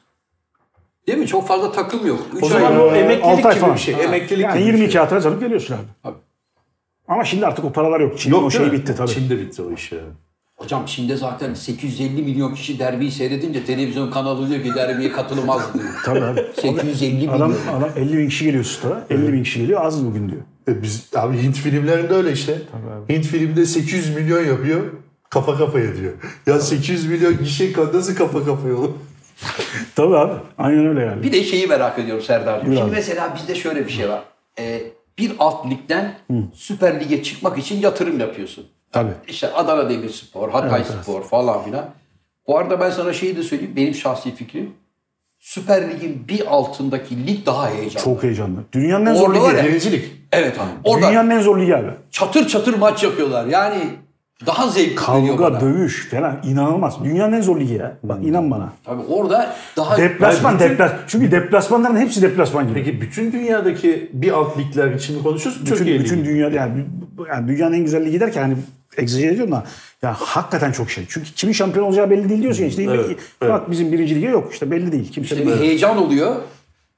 Değil mi? Çok fazla takım yok. 3 O ay zaman o emeklilik gibi falan. bir şey. Ha. Emeklilik yani gibi 20 bir şey. kağıt kazanıp geliyorsun abi. Abi. Ama şimdi artık o paralar yok. Çin'in Yok o şey mi? bitti tabii. Çin'de bitti o iş ya. Hocam Çin'de zaten 850 milyon kişi derbiyi seyredince televizyon kanalı diyor ki derbiye katılmaz diyor. Tabii abi. 850 milyon. Adam, adam 50 bin kişi geliyor stada. 50 bin kişi geliyor az bugün diyor. E biz abi Hint filmlerinde öyle işte. Hint filmde 800 milyon yapıyor. Kafa kafaya diyor. Ya 800 milyon kişi nasıl kafa kafaya olur? Tabii abi. Aynen öyle yani. Bir de şeyi merak ediyorum Serdar'cığım. Şimdi abi. mesela bizde şöyle bir şey var. Ee, bir alt ligden Süper Lig'e çıkmak için yatırım yapıyorsun. Tabii. İşte Adana Demirspor, Hatay Spor falan filan. Bu arada ben sana şeyi de söyleyeyim. Benim şahsi fikrim. Süper Lig'in bir altındaki lig daha heyecanlı. Çok heyecanlı. Dünyanın en zor ligi. Birincilik. Evet abi. Orada Dünyanın en zor ligi abi. çatır çatır maç yapıyorlar. Yani daha zevkli geliyor Kavga, bana. dövüş falan inanılmaz. Dünyanın en zor ligi ya. Bak inan bana. Tabii orada daha Deplasman, bütün- deplas. Çünkü deplasmanların hepsi deplasman gibi. Peki bütün dünyadaki bir alt ligler için konuşuyorsun. bütün, Türkiye bütün Ligi. dünya yani, yani dünyanın en güzel ligi derken hani egzajere ediyorum da ya hakikaten çok şey. Çünkü kimin şampiyon olacağı belli değil diyorsun ya işte. Evet, evet. Bak bizim birinci lige yok işte belli değil. Kimse işte bir heyecan oluyor.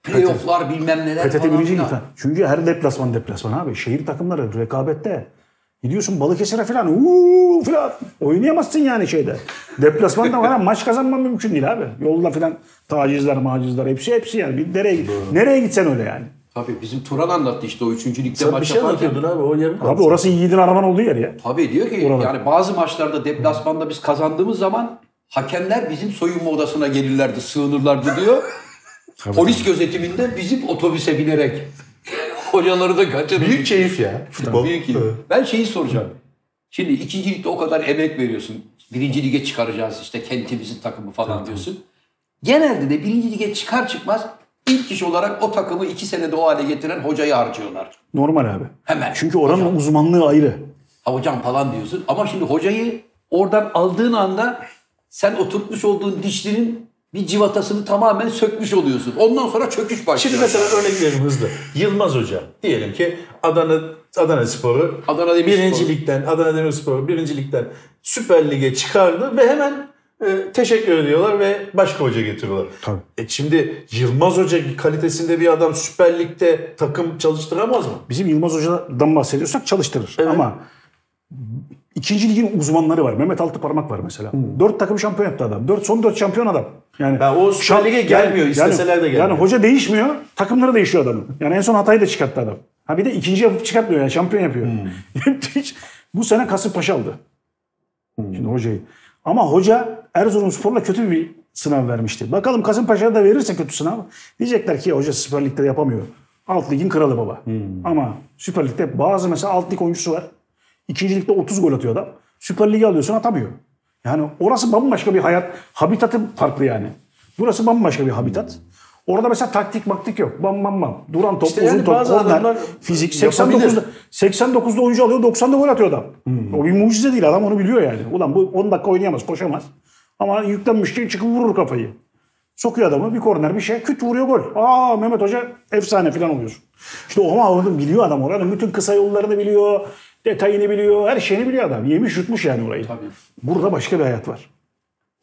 Playoff'lar bilmem neler PTT falan birinci lig filan. falan. Çünkü her deplasman deplasman abi. Şehir takımları rekabette. Gidiyorsun Balıkesir'e falan uuu falan oynayamazsın yani şeyde. Deplasmanda falan maç kazanman mümkün değil abi. Yolda falan tacizler macizler hepsi hepsi yani. Bir nereye, nereye gitsen öyle yani. Tabii bizim Turan anlattı işte o üçüncü ligde Sen bir maç şey yaparken. anlatıyordun abi o yarım Abi orası yiğidin araman olduğu yer ya. Tabii diyor ki Oralar. yani bazı maçlarda deplasmanda biz kazandığımız zaman hakemler bizim soyunma odasına gelirlerdi, sığınırlardı diyor. Polis gözetiminde bizim otobüse binerek hocaları da kaçırır. Büyük keyif ya. Futbol. Büyük. Evet. Ben şeyi soracağım. Şimdi ikinci ligde o kadar emek veriyorsun. Birinci lige çıkaracağız işte kentimizin takımı falan diyorsun. Genelde de birinci lige çıkar çıkmaz ilk iş olarak o takımı iki senede o hale getiren hocayı harcıyorlar. Normal abi. Hemen. Çünkü oranın Hocam. uzmanlığı ayrı. Ha hocam falan diyorsun. Ama şimdi hocayı oradan aldığın anda sen oturtmuş olduğun dişlinin bir civatasını tamamen sökmüş oluyorsun. Ondan sonra çöküş başlıyor. Şimdi mesela örnek verelim hızlı. Yılmaz Hoca. Diyelim ki Adana Adana Spor'u Adana Demirspor. birinci ligden, Adana Demirspor birinci ligden Süper Lig'e çıkardı ve hemen e, teşekkür ediyorlar ve başka hoca getiriyorlar. Tabii. E şimdi Yılmaz Hoca kalitesinde bir adam Süper Lig'de takım çalıştıramaz mı? Bizim Yılmaz Hoca'dan bahsediyorsak çalıştırır. Ama ikinci ligin uzmanları var. Mehmet Altıparmak var mesela. Dört takım şampiyon yaptı adam. Dört, son dört şampiyon adam. Yani Ya o Süper Lig'e gelmiyor, isteseler de gelmiyor. Yani hoca değişmiyor, takımları değişiyor adamın. Yani en son Hatay'ı da çıkarttı adam. Ha bir de ikinci yapıp çıkartmıyor yani şampiyon yapıyor. Hmm. Bu sene Kasımpaşa aldı. Şimdi hocayı. Ama hoca Erzurumspor'la kötü bir sınav vermişti. Bakalım Kasımpaşa'ya da verirse kötü sınav. Diyecekler ki hoca Süper Lig'de yapamıyor. Alt ligin kralı baba. Ama Süper Lig'de bazı mesela alt lig oyuncusu var. İkinci ligde 30 gol atıyor adam. Süper Lig'e alıyorsun atamıyor. Yani orası bambaşka bir hayat. Habitatı farklı yani. Burası bambaşka bir habitat. Orada mesela taktik maktik yok. Bam bam bam. Duran top, İşte uzun yani top, korner, fizik. yapabilir. 89'da 89'da oyuncu alıyor, 90'da gol atıyor adam. O bir mucize değil. Adam onu biliyor yani. Ulan bu 10 dakika oynayamaz, koşamaz. Ama yüklenmiş ki çıkıp vurur kafayı. Sokuyor adamı bir korner bir şey küt vuruyor gol. Aa Mehmet Hoca efsane falan oluyorsun. İşte o ama onu biliyor adam oranın bütün kısa yollarını biliyor. Detayını biliyor. Her şeyini biliyor adam. Yemiş yutmuş yani orayı. Tabii. Burada başka bir hayat var.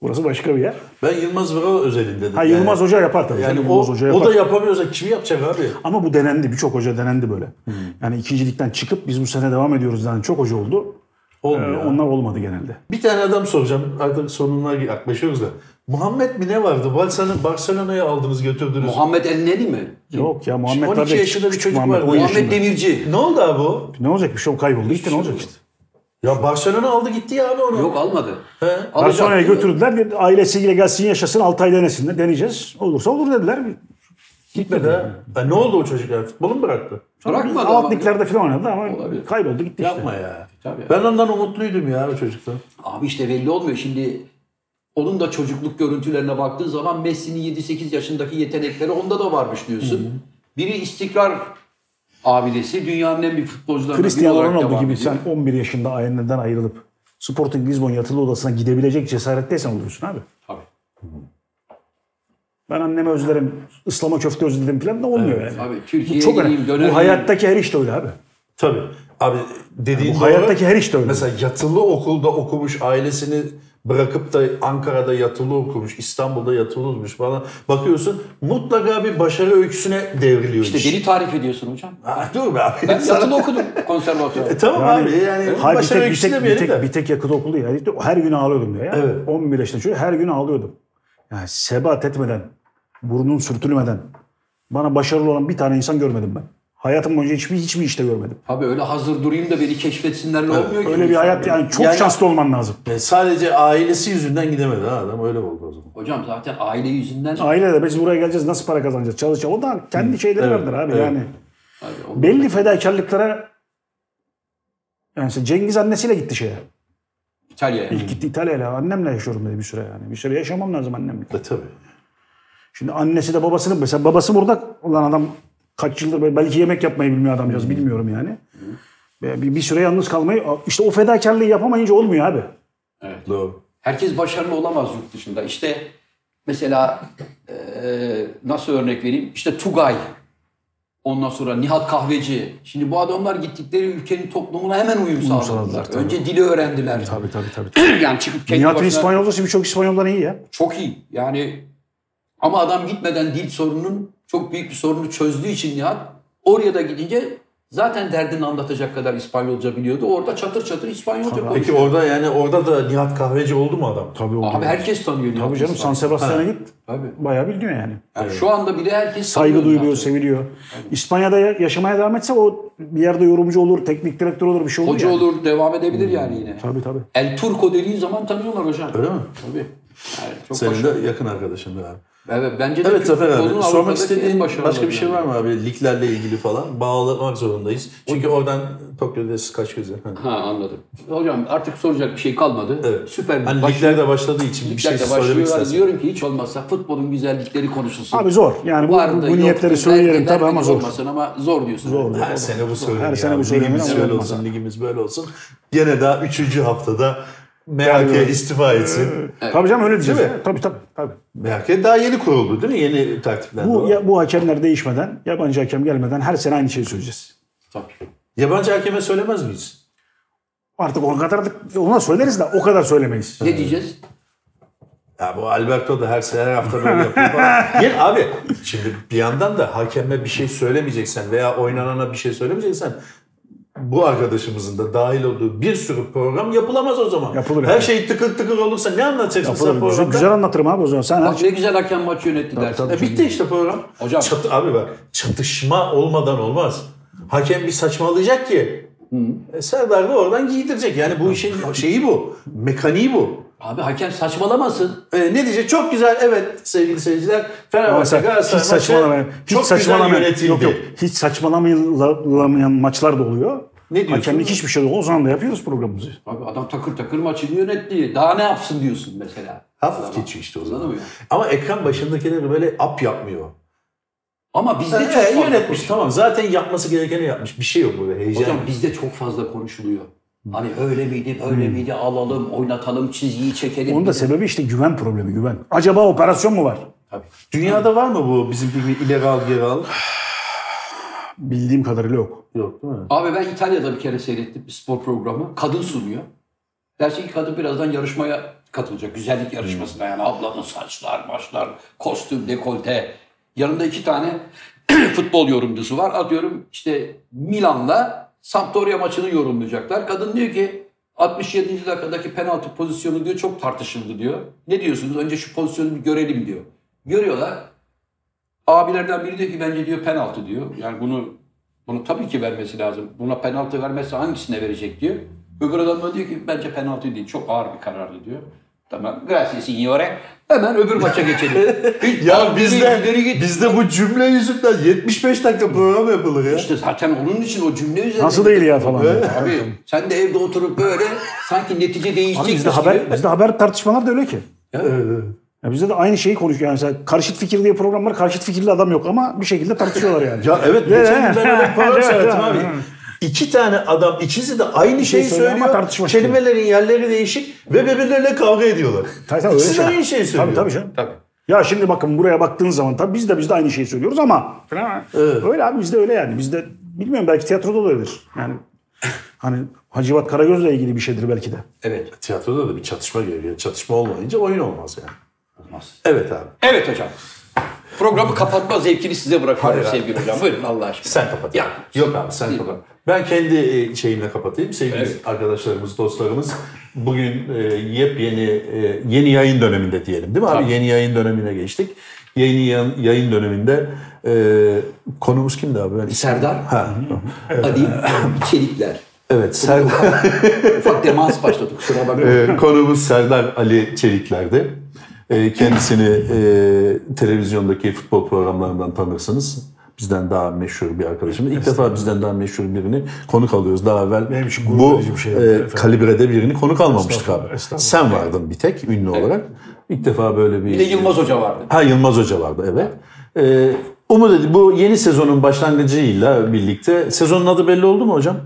Burası başka bir yer. Ben Yılmaz Vural özelinde dedim. Ha Yılmaz Hoca yapar tabii. Yani canım, o, Yılmaz Hoca yapar. o da yapamıyorsa kim yapacak abi? Ama bu denendi. Birçok hoca denendi böyle. Yani ikincilikten çıkıp biz bu sene devam ediyoruz denen çok hoca oldu. Olmuyor. Ee, onlar olmadı genelde. Bir tane adam soracağım. Artık sonuna yaklaşıyoruz da. Muhammed mi ne vardı? Barcelona, Barcelona'ya aldınız götürdünüz. Muhammed Elneni mi? Yok ya Muhammed 12 var ya, yaşında bir çocuk Muhammed, var. 10 Muhammed yaşında. Demirci. Ne oldu abi o? Ne olacak bir şey o kayboldu. Gitti ne olacak işte. Ya Barcelona aldı gitti ya abi onu. Yok almadı. He? Barcelona'ya götürdüler. dedi, Ailesiyle gelsin yaşasın 6 ay denesinler. Deneyeceğiz. Olursa olur dediler. Gitmedi ha. Ha, ne oldu o çocuk ya? Futbolu mu bıraktı? Bırakmadı Alt liglerde falan oynadı ama Olabilir. kayboldu gitti işte. Yapma ya. Tabii. Ben ondan umutluydum ya o çocuktan. Abi işte belli olmuyor. Şimdi onun da çocukluk görüntülerine baktığın zaman Messi'nin 7-8 yaşındaki yetenekleri onda da varmış diyorsun. Biri istikrar abidesi. Dünyanın en büyük futbolcularından biri Cristiano Ronaldo gibi ediyor. sen 11 yaşında ailenden ayrılıp Sporting Lisbon yatılı odasına gidebilecek cesaretteysen oluyorsun abi. Tabii. Ben annemi özlerim, ıslama köfte özledim falan da olmuyor yani. Tabii. Bu Türkiye'ye çok gideyim, önemli. Bu hayattaki her işte öyle abi. Tabii. Abi dediğin Bu doğru. hayattaki her işte öyle. Mesela yatılı okulda okumuş ailesini bırakıp da Ankara'da yatılı okumuş, İstanbul'da yatılı okumuş falan. Bakıyorsun mutlaka bir başarı öyküsüne devriliyor İşte iş. deli tarif ediyorsun hocam. Ah, dur be abi. Ben yatılı okudum konservatuvar. E, tamam Yani- abi yani Hayır, bir başarı tek, bir, öyküsü tek, bir, tek, de. bir tek yakıt okulu ya. Her gün ağlıyordum diyor ya. Evet. 11 yaşında çocuk her gün ağlıyordum. Yani sebat etmeden, burnun sürtülmeden bana başarılı olan bir tane insan görmedim ben. Hayatım boyunca hiçbir hiçbir işte görmedim. Tabii öyle hazır durayım da beni keşfetsinlerle olmuyor ki. Öyle bir hayat yani çok Yani- şanslı olman lazım. Yani sadece ailesi yüzünden gidemedi ha adam öyle oldu o zaman. Hocam zaten aile yüzünden Aile de biz buraya geleceğiz nasıl para kazanacağız çalışacağız. O da kendi şeyleri Evet, vardır abi evet. yani. Abi, o- Belli fedakarlıklara yani işte Cengiz annesiyle gitti şeye. İtalya'ya. İlk gitti İtalya'yla. Annemle yaşıyorum dedi bir süre yani. Bir süre yaşamam lazım annemle. E tabii. Şimdi annesi de babasını mesela babası burada olan adam kaç yıldır belki yemek yapmayı bilmiyor adamcağız bilmiyorum yani. Ve Bir, bir süre yalnız kalmayı işte o fedakarlığı yapamayınca olmuyor abi. Doğru. Herkes başarılı olamaz yurt dışında. İşte mesela eee, nasıl örnek vereyim? İşte Tugay. Ondan sonra Nihat Kahveci. Şimdi bu adamlar gittikleri ülkenin toplumuna hemen uyum sağladılar. tabii. Önce dili öğrendiler. Tabii tabii tabii. yani çıkıp kendi Nihat'ın başına- İspanyolcası birçok İspanyoldan iyi ya. Çok iyi. Yani ama adam gitmeden dil sorununun çok büyük bir sorunu çözdüğü için Nihat oraya da gidince zaten derdini anlatacak kadar İspanyolca biliyordu. Orada çatır çatır İspanyolca Peki konuşuyor. orada yani orada da Nihat Kahveci oldu mu adam? Tabii oldu. Abi herkes tanıyor Nihat'ı. Tabii canım San. Sebastian'a git. Tabii. Bayağı biliniyor yani. Yani Şu anda bile herkes Saygı duyuluyor, Nihat'ı. seviliyor. İspanya'da ya- yaşamaya devam etse o bir yerde yorumcu olur, teknik direktör olur, bir şey olur Hoca yani. olur, devam edebilir yani yine. Tabii tabii. El Turco dediğin zaman tanıyorlar hocam. Öyle mi? Tabii. Yani çok Senin başarılı. de yakın arkadaşın abi. Evet, bence de Evet Zafer abi. Sormak istediğin başka bir şey var mı abi? Liglerle ilgili falan. Bağlamak zorundayız. Çünkü oradan Tokyo'da kaç gözü. Ha anladım. Hocam artık soracak bir şey kalmadı. Evet. Süper Hani başlıyor. liglerde başladığı için bir şey söylemek istersin. Diyorum ki hiç olmazsa futbolun güzellikleri konuşulsun. Abi zor. Yani bu, Vardı, bu, bu niyetleri söyleyelim tabii ama zor. Olmasın ama zor diyorsun. Zor. Her sene bu söyleniyor. Her sene bu söyleniyor Ligimiz olmaz olsun, ligimiz böyle olsun. Gene daha 3. haftada MHK Yani- istifa etsin. Tabii canım öyle diyeceğiz. Değil mi? Tabii tabii. tabii. MHK daha yeni kuruldu değil mi? Yeni tertiplendi. Bu, ya, bu hakemler değişmeden, yabancı hakem gelmeden her sene aynı şeyi söyleyeceğiz. Tabii. Yabancı hakeme söylemez miyiz? Artık o kadar da- ona söyleriz de o kadar söylemeyiz. Ne diyeceğiz? Ya bu Alberto da her her hafta böyle yapıyor falan. Yine abi şimdi bir yandan da hakeme bir şey söylemeyeceksen veya oynanana bir şey söylemeyeceksen bu arkadaşımızın da dahil olduğu bir sürü program yapılamaz o zaman. Yapılır Her yani. şey tıkır tıkır olursa ne anlatacaksın sen Yapılır. Güzel, programda? güzel anlatırım abi o zaman. Sen Bak aç. ne güzel hakem maçı yönetti dersin. E bitti işte program. Hocam. Çatı, abi bak çatışma olmadan olmaz. Hakem bir saçmalayacak ki. E, Serdar da oradan giydirecek. Yani bu işin şeyi bu. Mekaniği bu. Abi hakem saçmalamasın. E, ne diyecek? Çok güzel. Evet sevgili seyirciler. Fenerbahçe sen Galatasaray hiç maçı saçmalamayan, hiç çok saçmalamayan, güzel yönetildi. yok yok, hiç saçmalamayan maçlar da oluyor. Ne diyorsun? Hakemlik hiçbir şey yok. O zaman da yapıyoruz programımızı. Abi adam takır takır maçını yönetti. Daha ne yapsın diyorsun mesela. Hafif geçiyor işte o zaman. Ama ekran başındakileri böyle ap yapmıyor. Ama bizde E, çok fazla yönetmiş konuşuluyor. tamam. Zaten yapması gerekeni yapmış. Bir şey yok burada. Heyecan. Hocam bizde çok fazla konuşuluyor. Hani öyle miydi, böyle miydi, alalım, oynatalım, çizgiyi çekelim. Onun da sebebi işte güven problemi, güven. Acaba operasyon mu var? Tabii. Dünyada var mı bu bizim gibi ileri al geri al? Bildiğim kadarıyla yok. Yok değil mi? Abi ben İtalya'da bir kere seyrettim bir spor programı. Kadın sunuyor. Dersin ki kadın birazdan yarışmaya katılacak. Güzellik yarışmasına yani ablanın saçlar, başlar, kostüm, dekolte. Yanında iki tane futbol yorumcusu var. Atıyorum işte Milan'la Sampdoria maçını yorumlayacaklar. Kadın diyor ki 67. dakikadaki penaltı pozisyonu diyor çok tartışıldı diyor. Ne diyorsunuz? Önce şu pozisyonu bir görelim diyor. Görüyorlar. Abilerden biri diyor ki bence diyor penaltı diyor. Yani bunu bunu tabii ki vermesi lazım. Buna penaltı vermezse hangisine verecek diyor. Öbür adam da diyor ki bence penaltı değil. Çok ağır bir karardı diyor. Tamam. Grazie signore. Hemen öbür maça geçelim. Ya bizde, bizde bu cümle yüzünden 75 dakika program yapılır ya. İşte zaten onun için o cümle üzerinde. Nasıl değil ya falan. Abi sen de evde oturup böyle sanki netice Abi değişecekmiş bizde haber, bizde haber tartışmalar da öyle ki. Evet, evet. Ya bizde de aynı şeyi konuşuyor. Yani mesela karşıt fikir diye program var. Karşıt fikirli adam yok ama bir şekilde tartışıyorlar yani. Ya evet geçen gün ben öyle bir program seyrettim abi. İki tane adam ikisi de aynı şeyi söylüyor ama söylüyor. tartışma çıkıyor. Kelimelerin yerleri değişik ve birbirleriyle kavga ediyorlar. Tabii, tabii, öyle İkisi de şey. aynı şeyi söylüyor. Tabii tabii canım. Tabii. Ya şimdi bakın buraya baktığın zaman tabii biz de biz de aynı şeyi söylüyoruz ama Evet. öyle abi bizde öyle yani. Bizde bilmiyorum belki tiyatroda da öyledir. Yani hani Hacivat Karagöz'le ilgili bir şeydir belki de. Evet. Tiyatroda da bir çatışma geliyor. Çatışma olmayınca oyun olmaz yani. Olmaz. Evet abi. Evet hocam. Programı kapatma zevkini size bırakıyorum sevgili hocam. Buyurun Allah aşkına. Sen kapat. Ya. Yok abi sen kapat. Ben kendi e, şeyimle kapatayım. Sevgili Evet. arkadaşlarımız, dostlarımız bugün e, yepyeni e, yeni yayın döneminde diyelim değil mi abi? Tabii. Yeni yayın dönemine geçtik. Yeni yayın, yayın döneminde e, konumuz kimdi abi? Ben Serdar Ha. Ali Çelikler. Evet, Serdar. Ufak demans başladı kusura bakmayın. Konuğumuz Serdar Ali Çelikler'di. Ee, kendisini e, televizyondaki futbol programlarından tanırsınız. Bizden daha meşhur bir arkadaşımız. İlk defa bizden daha meşhur birini konuk alıyoruz. Daha evvel Benim için bu bir şey. e, kalibrede birini konuk almamıştık abi. Sen vardın bir tek ünlü olarak. İlk defa böyle bir... Bir de Yılmaz Hoca vardı. Ha Yılmaz Hoca vardı evet. Ee, Umut dedi bu yeni sezonun başlangıcıyla birlikte sezonun adı belli oldu mu hocam?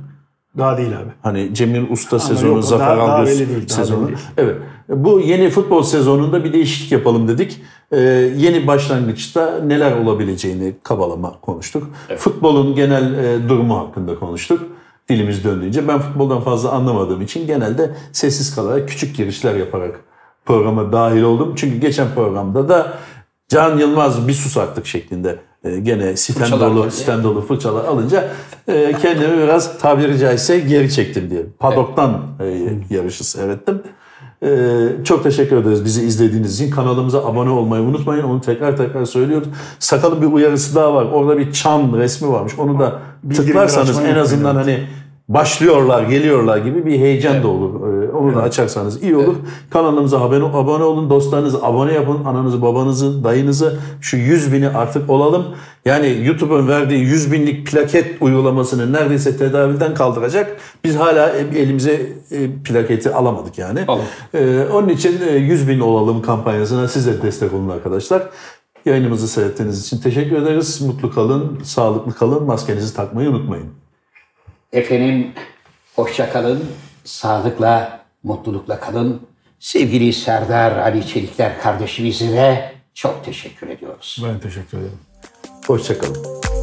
Daha değil abi. Hani Cemil Usta sezonu, yok, Zafer daha- daha Algöz değil, daha sezonu. belli değil. Evet. Bu yeni futbol sezonunda bir değişiklik yapalım dedik. Ee, yeni başlangıçta neler olabileceğini kabalama konuştuk. Futbolun genel e, durumu hakkında konuştuk. Dilimiz döndüğünce. Ben futboldan fazla anlamadığım için genelde sessiz kalarak küçük girişler yaparak programa dahil oldum. Çünkü geçen programda da Can Yılmaz bir sus artık şeklinde gene sitem Fırçalar dolu, sitem dolu fırçalar alınca e, kendimi biraz tabiri caizse geri çektim diye. Padok'tan e, yarışı seyrettim. E, çok teşekkür ederiz bizi izlediğiniz için. Kanalımıza abone olmayı unutmayın. Onu tekrar tekrar söylüyoruz. Sakalın bir uyarısı daha var. Orada bir çan resmi varmış. Onu da tıklarsanız en azından hani başlıyorlar, geliyorlar gibi bir heyecan da olur. Ee, Onu da açarsanız iyi olur. Kanalımıza abone, abone olun. Dostlarınızı abone yapın. Ananızı, babanızı, dayınızı şu 100 bini artık olalım. Yani YouTube'un verdiği 100 binlik plaket uygulamasını neredeyse tedavülden kaldıracak. Biz hala elimize e, plaketi alamadık yani. Alın. Ee, onun için e, 100 bin olalım kampanyasına siz de destek olun arkadaşlar. Yayınımızı seyrettiğiniz için teşekkür ederiz. Mutlu kalın, sağlıklı kalın. Maskenizi takmayı unutmayın. Efendim hoşça kalın, sağlıkla, mutlulukla kalın. Sevgili Serdar Ali Çelikler kardeşimize de çok teşekkür ediyoruz. Ben teşekkür ederim. Hoşçakalın.